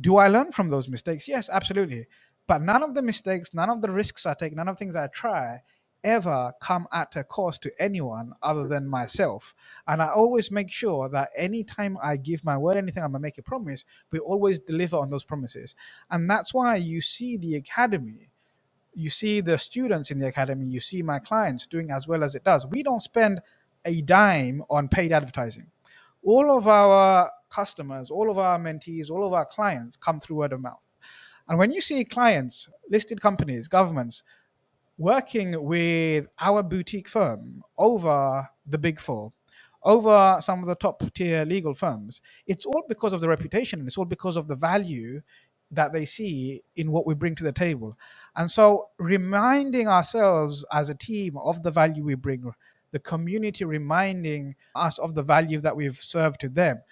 Do I learn from those mistakes? Yes, absolutely. But none of the mistakes, none of the risks I take, none of the things I try ever come at a cost to anyone other than myself. And I always make sure that anytime I give my word, anything I'm gonna make a promise, we always deliver on those promises. And that's why you see the academy, you see the students in the academy, you see my clients doing as well as it does. We don't spend a dime on paid advertising. All of our customers, all of our mentees, all of our clients come through word of mouth. And when you see clients, listed companies, governments working with our boutique firm over the big four, over some of the top tier legal firms, it's all because of the reputation and it's all because of the value that they see in what we bring to the table. And so, reminding ourselves as a team of the value we bring, the community reminding us of the value that we've served to them,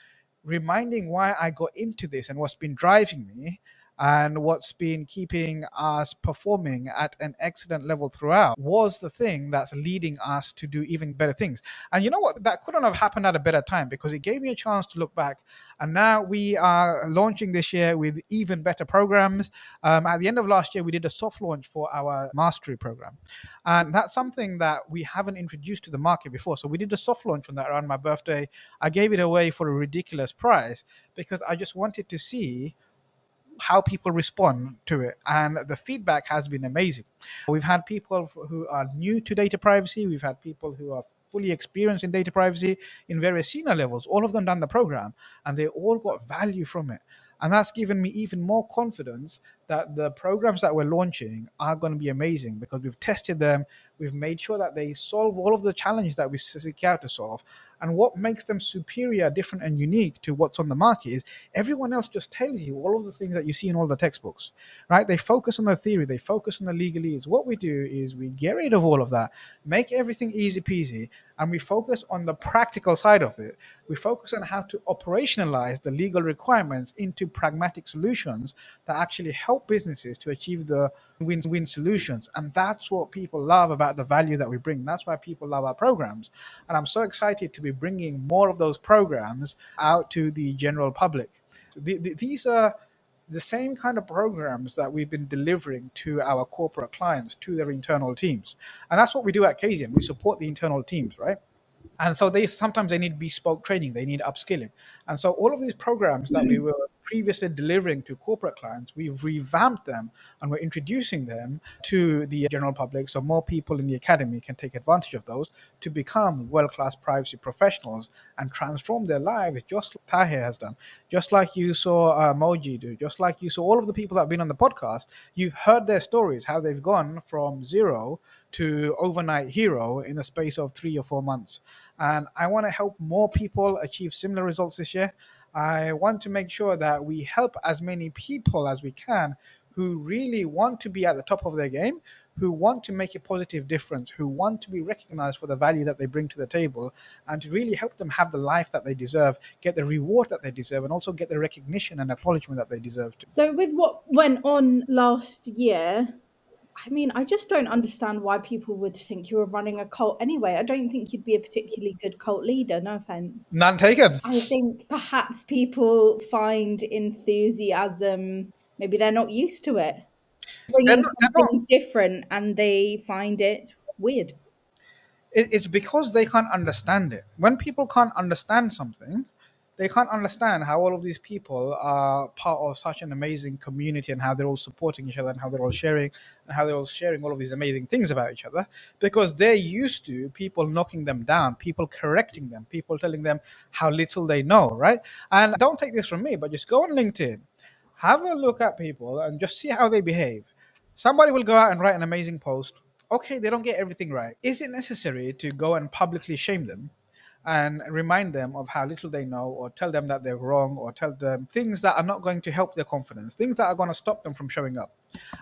reminding why I got into this and what's been driving me and what's been keeping us performing at an excellent level throughout was the thing that's leading us to do even better things. And you know what? That couldn't have happened at a better time because it gave me a chance to look back. And now we are launching this year with even better programs. Um, at the end of last year, we did a soft launch for our mastery program. And that's something that we haven't introduced to the market before. So we did a soft launch on that around my birthday. I gave it away for a ridiculous price because I just wanted to see how people respond to it and the feedback has been amazing. We've had people who are new to data privacy we've had people who are fully experienced in data privacy in various senior levels all of them done the program and they all got value from it and that's given me even more confidence that the programs that we're launching are going to be amazing because we've tested them we've made sure that they solve all of the challenges that we seek out to solve and what makes them superior, different, and unique to what's on the market is everyone else just tells you all of the things that you see in all the textbooks, right? They focus on the theory, they focus on the legalese. What we do is we get rid of all of that, make everything easy peasy, and we focus on the practical side of it. We focus on how to operationalize the legal requirements into pragmatic solutions that actually help businesses to achieve the win win solutions. And that's what people love about the value that we bring. That's why people love our programs. And I'm so excited to be bringing more of those programs out to the general public. So the, the, these are the same kind of programs that we've been delivering to our corporate clients, to their internal teams. And that's what we do at Kazient. We support the internal teams, right? And so they sometimes they need bespoke training, they need upskilling. And so all of these programs that we were previously delivering to corporate clients, we've revamped them and we're introducing them to the general public so more people in the academy can take advantage of those to become world class privacy professionals and transform their lives, just like Tahir has done, just like you saw uh, Moji do, just like you saw all of the people that have been on the podcast. You've heard their stories, how they've gone from zero to overnight hero in the space of three or four months. And I want to help more people achieve similar results this year. I want to make sure that we help as many people as we can who really want to be at the top of their game, who want to make a positive difference, who want to be recognized for the value that they bring to the table, and to really help them have the life that they deserve, get the reward that they deserve, and also get the recognition and acknowledgement that they deserve. To. So, with what went on last year, I mean, I just don't understand why people would think you were running a cult anyway. I don't think you'd be a particularly good cult leader, no offense. None taken. I think perhaps people find enthusiasm, maybe they're not used to it. Bringing not- something different and they find it weird. It, it's because they can't understand it. When people can't understand something, they can't understand how all of these people are part of such an amazing community and how they're all supporting each other and how they're all sharing and how they're all sharing all of these amazing things about each other because they're used to people knocking them down, people correcting them, people telling them how little they know, right? And don't take this from me, but just go on LinkedIn, have a look at people and just see how they behave. Somebody will go out and write an amazing post. Okay, they don't get everything right. Is it necessary to go and publicly shame them? And remind them of how little they know, or tell them that they're wrong, or tell them things that are not going to help their confidence, things that are going to stop them from showing up.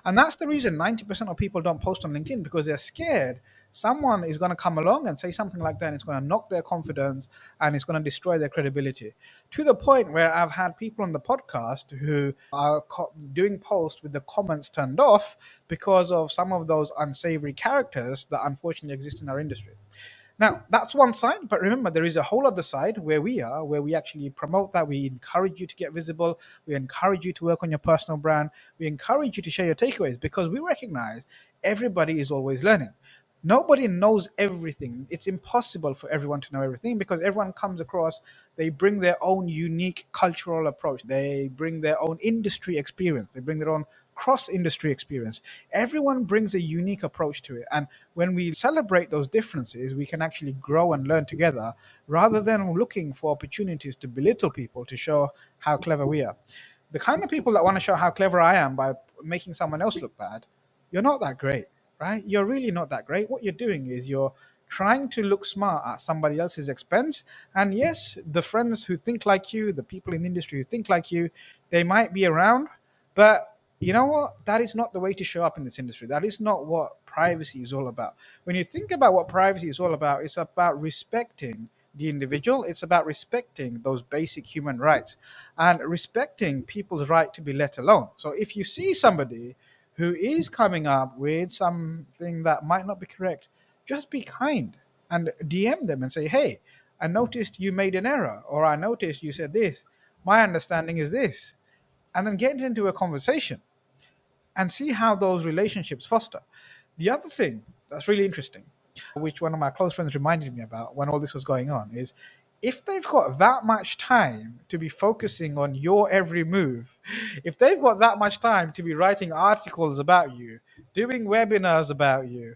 And that's the reason 90% of people don't post on LinkedIn because they're scared someone is going to come along and say something like that, and it's going to knock their confidence and it's going to destroy their credibility. To the point where I've had people on the podcast who are co- doing posts with the comments turned off because of some of those unsavory characters that unfortunately exist in our industry. Now, that's one side, but remember, there is a whole other side where we are, where we actually promote that. We encourage you to get visible. We encourage you to work on your personal brand. We encourage you to share your takeaways because we recognize everybody is always learning. Nobody knows everything. It's impossible for everyone to know everything because everyone comes across, they bring their own unique cultural approach. They bring their own industry experience. They bring their own cross industry experience. Everyone brings a unique approach to it. And when we celebrate those differences, we can actually grow and learn together rather than looking for opportunities to belittle people to show how clever we are. The kind of people that want to show how clever I am by making someone else look bad, you're not that great, right? You're really not that great. What you're doing is you're trying to look smart at somebody else's expense. And yes, the friends who think like you, the people in the industry who think like you, they might be around, but you know what? That is not the way to show up in this industry. That is not what privacy is all about. When you think about what privacy is all about, it's about respecting the individual, it's about respecting those basic human rights and respecting people's right to be let alone. So if you see somebody who is coming up with something that might not be correct, just be kind and DM them and say, hey, I noticed you made an error, or I noticed you said this. My understanding is this. And then get into a conversation and see how those relationships foster. The other thing that's really interesting, which one of my close friends reminded me about when all this was going on, is if they've got that much time to be focusing on your every move, if they've got that much time to be writing articles about you, doing webinars about you,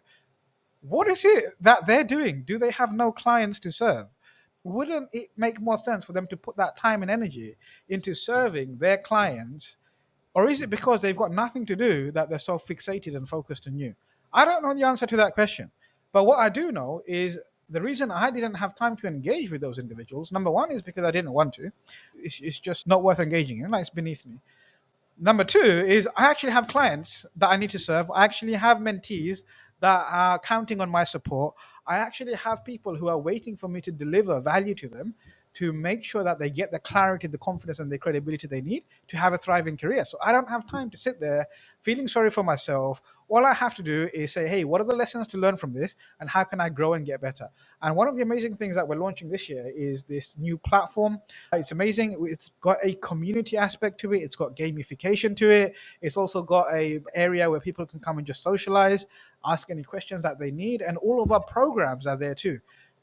what is it that they're doing? Do they have no clients to serve? Wouldn't it make more sense for them to put that time and energy into serving their clients? Or is it because they've got nothing to do that they're so fixated and focused on you? I don't know the answer to that question. But what I do know is the reason I didn't have time to engage with those individuals, number one, is because I didn't want to. It's, it's just not worth engaging in, like it's beneath me. Number two is I actually have clients that I need to serve. I actually have mentees that are counting on my support. I actually have people who are waiting for me to deliver value to them to make sure that they get the clarity, the confidence, and the credibility they need to have a thriving career. So I don't have time to sit there feeling sorry for myself. All I have to do is say, hey, what are the lessons to learn from this, and how can I grow and get better? And one of the amazing things that we're launching this year is this new platform. It's amazing. It's got a community aspect to it. It's got gamification to it. It's also got a area where people can come and just socialize, ask any questions that they need, and all of our programs are there too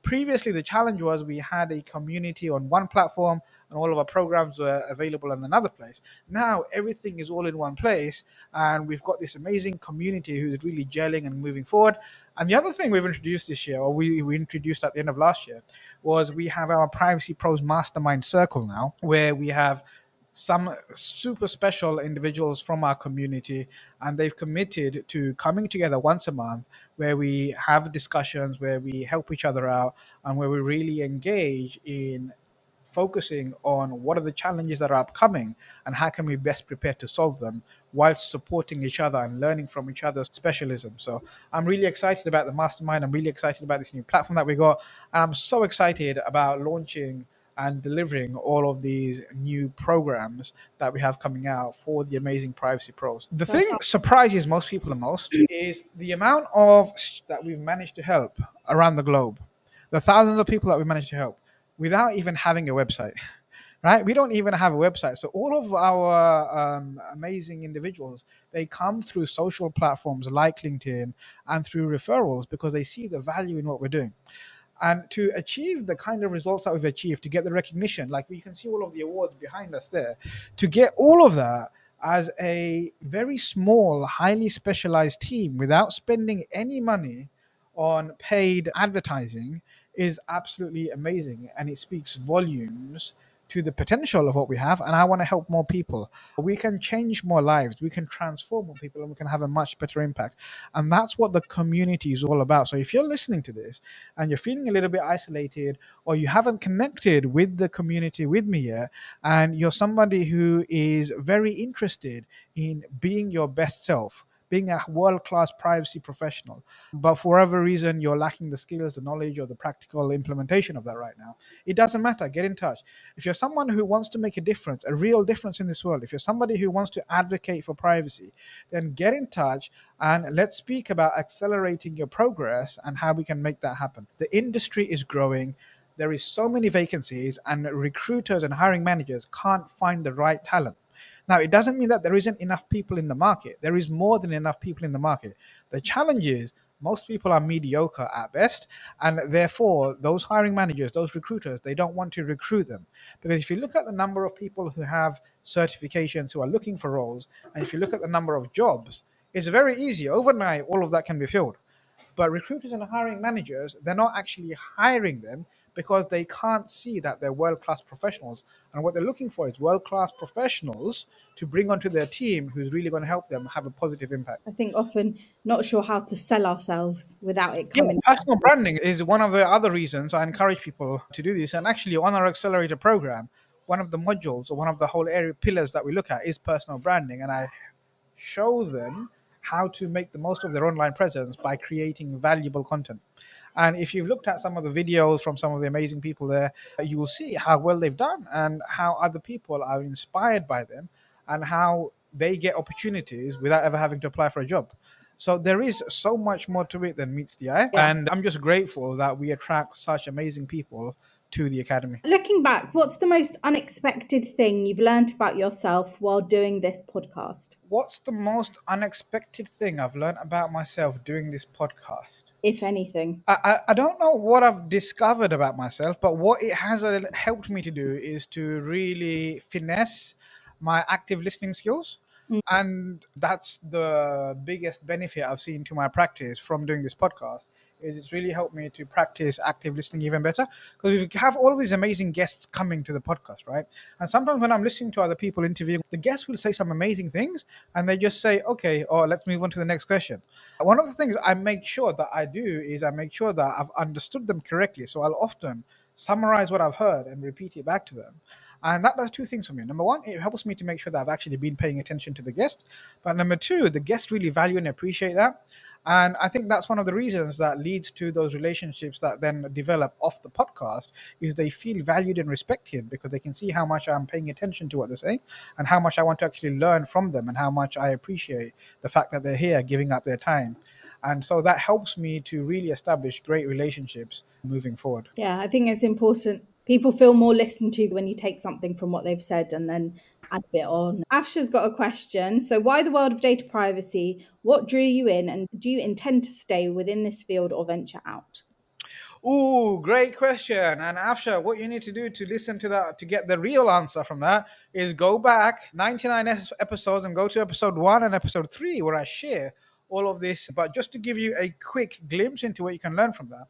previously the challenge was we had a community on one platform and all of our programs were available in another place. Now everything is all in one place and we've got this amazing community who's really gelling and moving forward. And the other thing we've introduced this year or we, we introduced at the end of last year was we have our privacy pros mastermind circle now where we have some super special individuals from our community and they've committed to coming together once a month where we have discussions where we help each other out and where we really engage in focusing on what are the challenges that are upcoming and how can we best prepare to solve them whilst supporting each other and learning from each other's specialism. So i'm really excited about the mastermind. I'm really excited about this new platform that we got and i'm so excited about launching and delivering all of these new programs that we have coming out for the amazing privacy pros. The thing surprises most people the most is the amount of that we've managed to help around the globe. The thousands of people that we've managed to help without even having a website. Right? We don't even have a website. So all of our um, amazing individuals, they come through social platforms like LinkedIn and through referrals because they see the value in what we're doing and to achieve the kind of results that we've achieved to get the recognition like you can see all of the awards behind us there to get all of that as a very small highly specialized team without spending any money on paid advertising is absolutely amazing. And it speaks volumes to the potential of what we have and i want to help more people. We can change more lives we can transform more people and we can have a much better impact. And that's what the community is all about. So if you're listening to this and you're feeling a little bit isolated or you haven't connected with the community with me yet and you're somebody who is very interested in being your best self being a world class privacy professional. But for whatever reason, you're lacking the skills, the knowledge, or the practical implementation of that right now. It doesn't matter. Get in touch. If you're someone who wants to make a difference, a real difference in this world, if you're somebody who wants to advocate for privacy, then get in touch and let's speak about accelerating your progress and how we can make that happen. The industry is growing there is so many vacancies and recruiters and hiring managers can't find the right talent now, it doesn't mean that there isn't enough people in the market. There is more than enough people in the market. The challenge is most people are mediocre at best and therefore those hiring managers those recruiters they don't want to recruit them because if you look at the number of people who have certifications who are looking for roles and if you look at the number of jobs it's very easy overnight all of that can be filled but recruiters and hiring managers they're not actually hiring them because they can't see that they're world class professionals. And what they're looking for is world class professionals to bring onto their team who's really going to help them have a positive impact. I think often not sure how to sell ourselves without it Yeah, coming. personal branding is one of the other reasons I encourage people to do this. And actually, on our accelerator program, one of the modules or one of the whole area pillars that we look at is personal branding. And I show them how to make the most of their online presence by creating valuable content. And if you've looked at some of the videos from some of the amazing people there, you will see how well they've done and how other people are inspired by them and how they get opportunities without ever having to apply for a job. So there is so much more to it than meets the eye. Yeah. And I'm just grateful that we attract such amazing people to the academy. Looking back, what's the most unexpected thing you've learned about yourself while doing this podcast, What's the most unexpected thing I've learned about myself doing this podcast? if anything? I, I, I don't know what I've discovered about myself, but what it has uh, helped me to do is to really finesse my active listening skills. Mm. And that's the biggest benefit I've seen to my practice from doing this podcast is it's really helped me to practice active listening even better because we have all these amazing guests coming to the podcast right and sometimes when i'm listening to other people interviewing the guests will say some amazing things and they just say okay or let's move on to the next question one of the things i make sure that i do is i make sure that i've understood them correctly so i'll often summarize what i've heard and repeat it back to them and that does two things for me. Number one, it helps me to make sure that I've actually been paying attention to the guest. But number two, the guests really value and appreciate that. And I think that's one of the reasons that leads to those relationships that then develop off the podcast is they feel valued and respected because they can see how much I'm paying attention to what they're saying and how much I want to actually learn from them and how much I appreciate the fact that they're here giving up their time. And so that helps me to really establish great relationships moving forward. Yeah, I think it's important. People feel more listened to when you take something from what they've said and then add a bit on. Afsha's got a question. So, why the world of data privacy? What drew you in, and do you intend to stay within this field or venture out? Ooh, great question. And Afsha, what you need to do to listen to that, to get the real answer from that, is go back 99 episodes and go to episode one and episode three, where I share all of this. But just to give you a quick glimpse into what you can learn from that,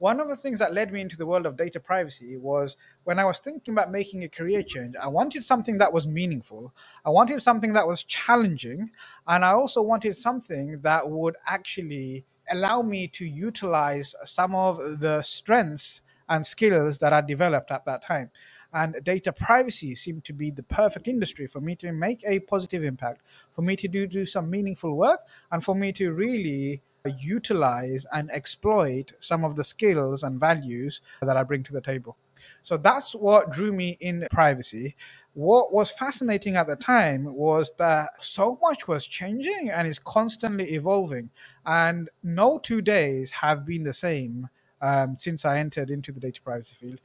one of the things that led me into the world of data privacy was when I was thinking about making a career change, I wanted something that was meaningful. I wanted something that was challenging. And I also wanted something that would actually allow me to utilize some of the strengths and skills that I developed at that time. And data privacy seemed to be the perfect industry for me to make a positive impact, for me to do, do some meaningful work, and for me to really utilize and exploit some of the skills and values that I bring to the table. So that's what drew me in privacy. What was fascinating at the time was that so much was changing and is constantly evolving, and no two days have been the same um, since I entered into the data privacy field.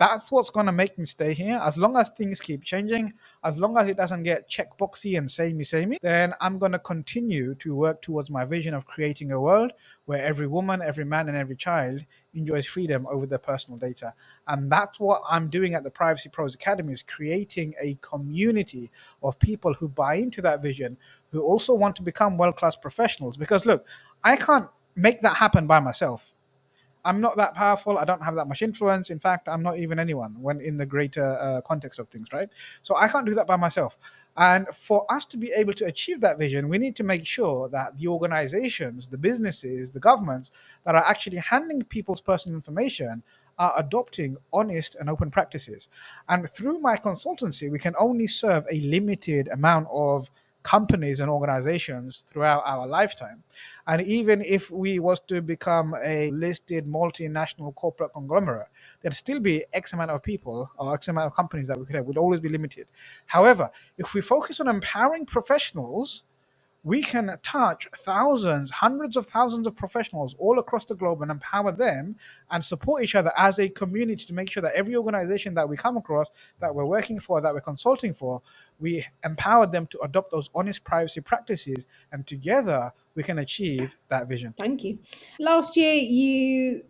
That's what's going to make me stay here. As long as things keep changing, as long as it doesn't get checkboxy and samey samey, then I'm going to continue to work towards my vision of creating a world where every woman, every man, and every child enjoys freedom over their personal data. And that's what I'm doing at the Privacy Pros Academy is creating a community of people who buy into that vision, who also want to become world-class professionals. Because look, I can't make that happen by myself. I'm not that powerful. I don't have that much influence. In fact, I'm not even anyone when in the greater uh, context of things, right? So I can't do that by myself. And for us to be able to achieve that vision, we need to make sure that the organizations, the businesses, the governments that are actually handling people's personal information are adopting honest and open practices. And through my consultancy, we can only serve a limited amount of companies and organizations throughout our lifetime. And even if we was to become a listed multinational corporate conglomerate there'd still be x amount of people or x amount of companies that we could have. Would always be limited. However if we focus on empowering professionals we can touch thousands, hundreds of thousands of professionals all across the globe and empower them and support each other as a community to make sure that every organization that we come across, that we're working for, that we're consulting for, we empower them to adopt those honest privacy practices. And together we can achieve that vision. Thank you. Last year, you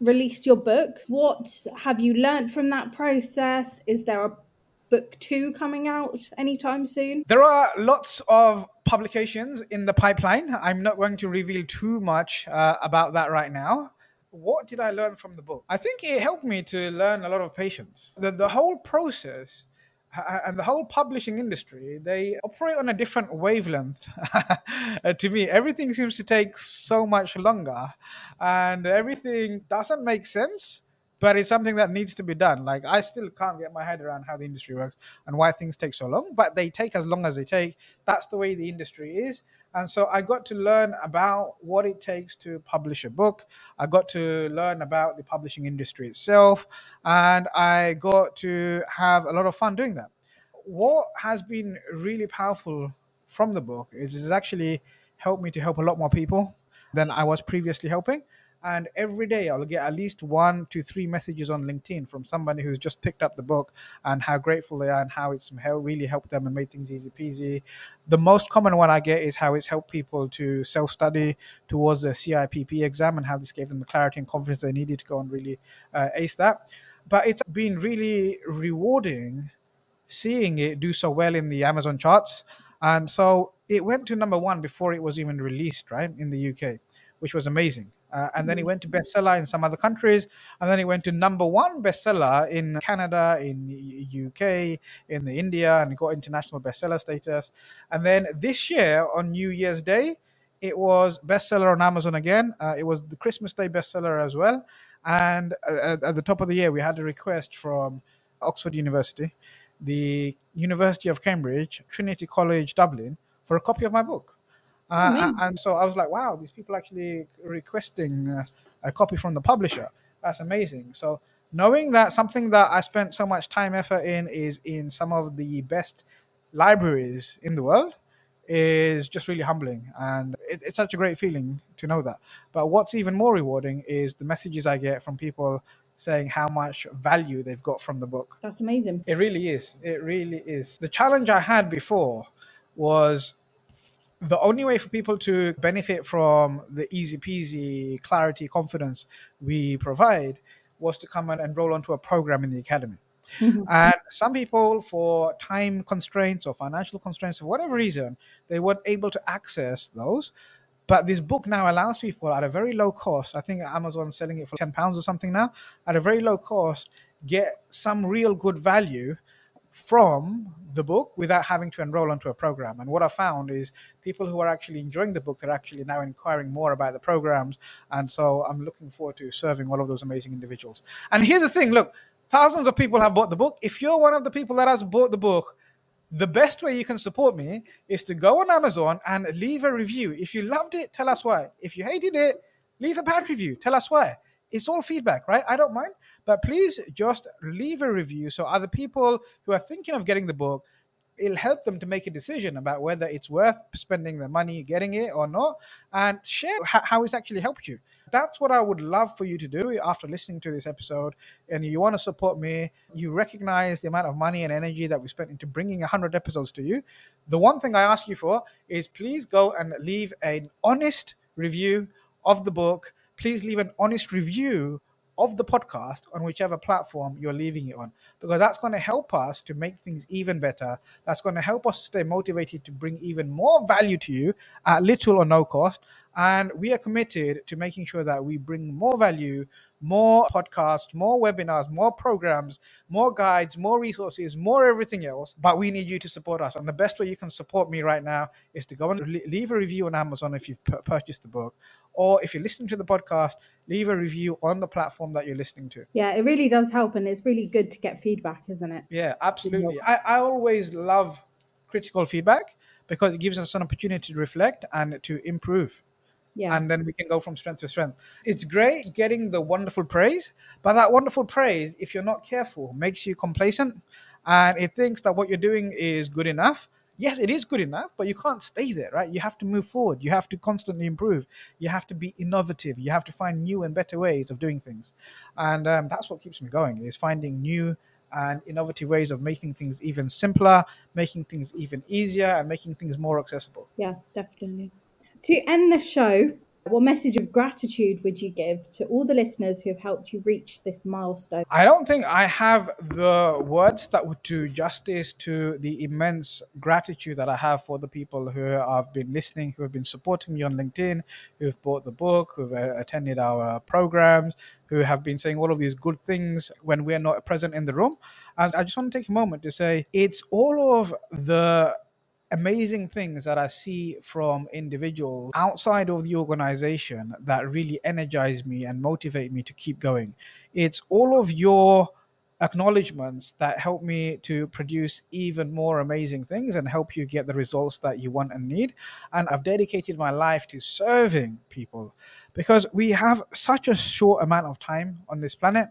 released your book. What have you learned from that process? Is there a book two coming out anytime soon? There are lots of publications in the pipeline. I'm not going to reveal too much uh, about that right now. what did I learn from the book? I think it helped me to learn a lot of patience. The, the whole process uh, and the whole publishing industry, they operate on a different wavelength. Uh, to me, everything seems to take so much longer and everything doesn't make sense but it's something that needs to be done. Like I still can't get my head around how the industry works and why things take so long, but they take as long as they take. That's the way the industry is. And so I got to learn about what it takes to publish a book. I got to learn about the publishing industry itself, and I got to have a lot of fun doing that. What has been really powerful from the book is it's actually helped me to help a lot more people than I was previously helping and every day I'll get at least one to three messages on LinkedIn from somebody who's just picked up the book and how grateful they are and how it's really helped them and made things easy peasy. The most common one I get is how it's helped people to self study towards the CIPP exam and how this gave them the clarity and confidence they needed to go and really uh, ace that. But it's been really rewarding seeing it do so well in the Amazon charts. And so it went to number one before it was even released, right, in the UK, which was amazing. Uh, and then he went to bestseller in some other countries, and then he went to number one bestseller in Canada, in UK, in the India, and got international bestseller status. And then this year on New Year's Day, it was bestseller on Amazon again. Uh, it was the Christmas Day bestseller as well. And uh, at the top of the year, we had a request from Oxford University, the University of Cambridge, Trinity College Dublin, for a copy of my book. Uh, and so I was like, wow, these people actually requesting uh, a copy from the publisher. That's amazing. So knowing that something that I spent so much time effort in is in some of the best libraries in the world is just really humbling and it, it's such a great feeling to know that but what's even more rewarding is the messages i get from people saying how much value they've got from the book That's amazing. it really is it really is the challenge i had before was the only way for people to benefit from the easy peasy clarity confidence we provide was to come and enroll onto a program in the academy Mhm. and some people for time constraints or financial constraints for whatever reason they weren't able to access those but this book now allows people at a very low cost i think amazon's selling it for 10 pounds or something now at a very low cost get some real good value from the book without having to enroll onto a program. And what I found is people who are actually enjoying the book, they're actually now inquiring more about the programs. And so I'm looking forward to serving all of those amazing individuals. And here's the thing look, thousands of people have bought the book. If you're one of the people that has bought the book, the best way you can support me is to go on Amazon and leave a review. If you loved it, tell us why. If you hated it, leave a bad review. Tell us why. It's all feedback, right? I don't mind. But please just leave a review so other people who are thinking of getting the book, it'll help them to make a decision about whether it's worth spending the money getting it or not and share how it's actually helped you. That's what I would love for you to do after listening to this episode. And you want to support me, you recognize the amount of money and energy that we spent into bringing 100 episodes to you. The one thing I ask you for is please go and leave an honest review of the book. Please leave an honest review of the podcast on whichever platform you're leaving it on because that's going to help us to make things even better. That's going to help us stay motivated to bring even more value to you at little or no cost and we are committed to making sure that we bring more value more podcasts more webinars more programs more guides more resources more everything else but we need you to support us and the best way you can support me right now is to go and leave a review on amazon if you've purchased the book or if you're listening to the podcast leave a review on the platform that you're listening to. Yeah, it really does help, and it's really good to get feedback, isn't it? Yeah, absolutely. I, I always love critical feedback because it gives us an opportunity to reflect and to improve. Yeah. And then we can go from strength to strength. It's great getting the wonderful praise, but that wonderful praise, if you're not careful, makes you complacent and it thinks that what you're doing is good enough yes, it is good enough, but you can't stay there, right? You have to move forward. You have to constantly improve. You have to be innovative. You have to find new and better ways of doing things, and um, that's what keeps me going. Is finding new and innovative ways of making things even simpler, making things even easier, and making things more accessible. Yeah, definitely. To end the show, What message of gratitude would you give to all the listeners who have helped you reach this milestone? I don't think I have the words that would do justice to the immense gratitude that I have for the people who have been listening, who have been supporting me on LinkedIn, who've bought the book, who've uh, attended our programs, who have been saying all of these good things when we're not present in the room. And I just want to take a moment to say it's all of the amazing things that I see from individuals outside of the organization that really energize me and motivate me to keep going. It's all of your acknowledgements that help me to produce even more amazing things and help you get the results that you want and need. And I've dedicated my life to serving people because we have such a short amount of time on this planet.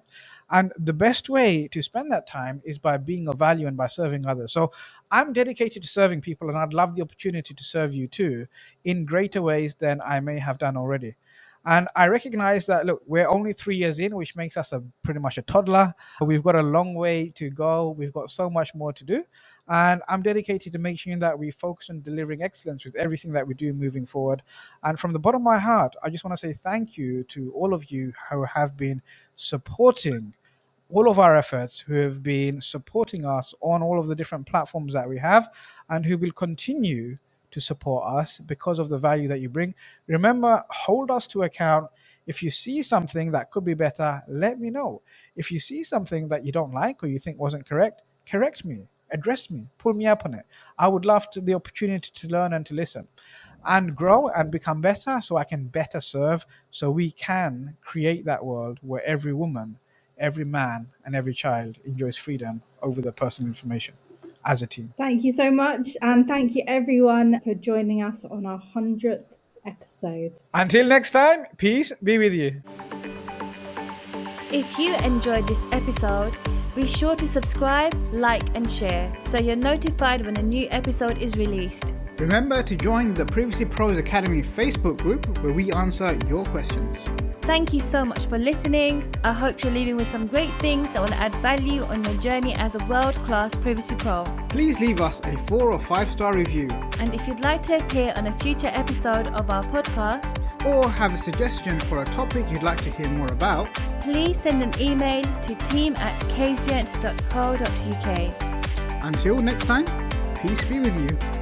And the best way to spend that time is by being of value and by serving others. So I'm dedicated to serving people, and I'd love the opportunity to serve you too in greater ways than I may have done already. And I recognize that, look, we're only three years in, which makes us a pretty much a toddler. We've got a long way to go. We've got so much more to do. And I'm dedicated to making sure that we focus on delivering excellence with everything that we do moving forward. And from the bottom of my heart, I just want to say thank you to all of you who have been supporting all of our efforts, who have been supporting us on all of the different platforms that we have, and who will continue to support us because of the value that you bring. Remember, hold us to account. If you see something that could be better, let me know. If you see something that you don't like or you think wasn't correct, correct me, address me, pull me up on it. I would love to, the opportunity to learn and to listen and grow and become better so I can better serve, so we can create that world where every woman every man and every child enjoys freedom over their personal information as a team. Thank you so much. And thank you, everyone, for joining us on our 100th episode. Until next time, peace be with you. If you enjoyed this episode, be sure to subscribe, like, and share so you're notified when a new episode is released. Remember to join the Privacy Pros Academy Facebook group where we answer your questions. Thank you so much for listening. I hope you're leaving with some great things that will add value on your journey as a world class privacy pro. Please leave us a four or five star review. And if you'd like to appear on a future episode of our podcast, or have a suggestion for a topic you'd like to hear more about, please send an email to team at kazient.co.uk. Until next time, peace be with you.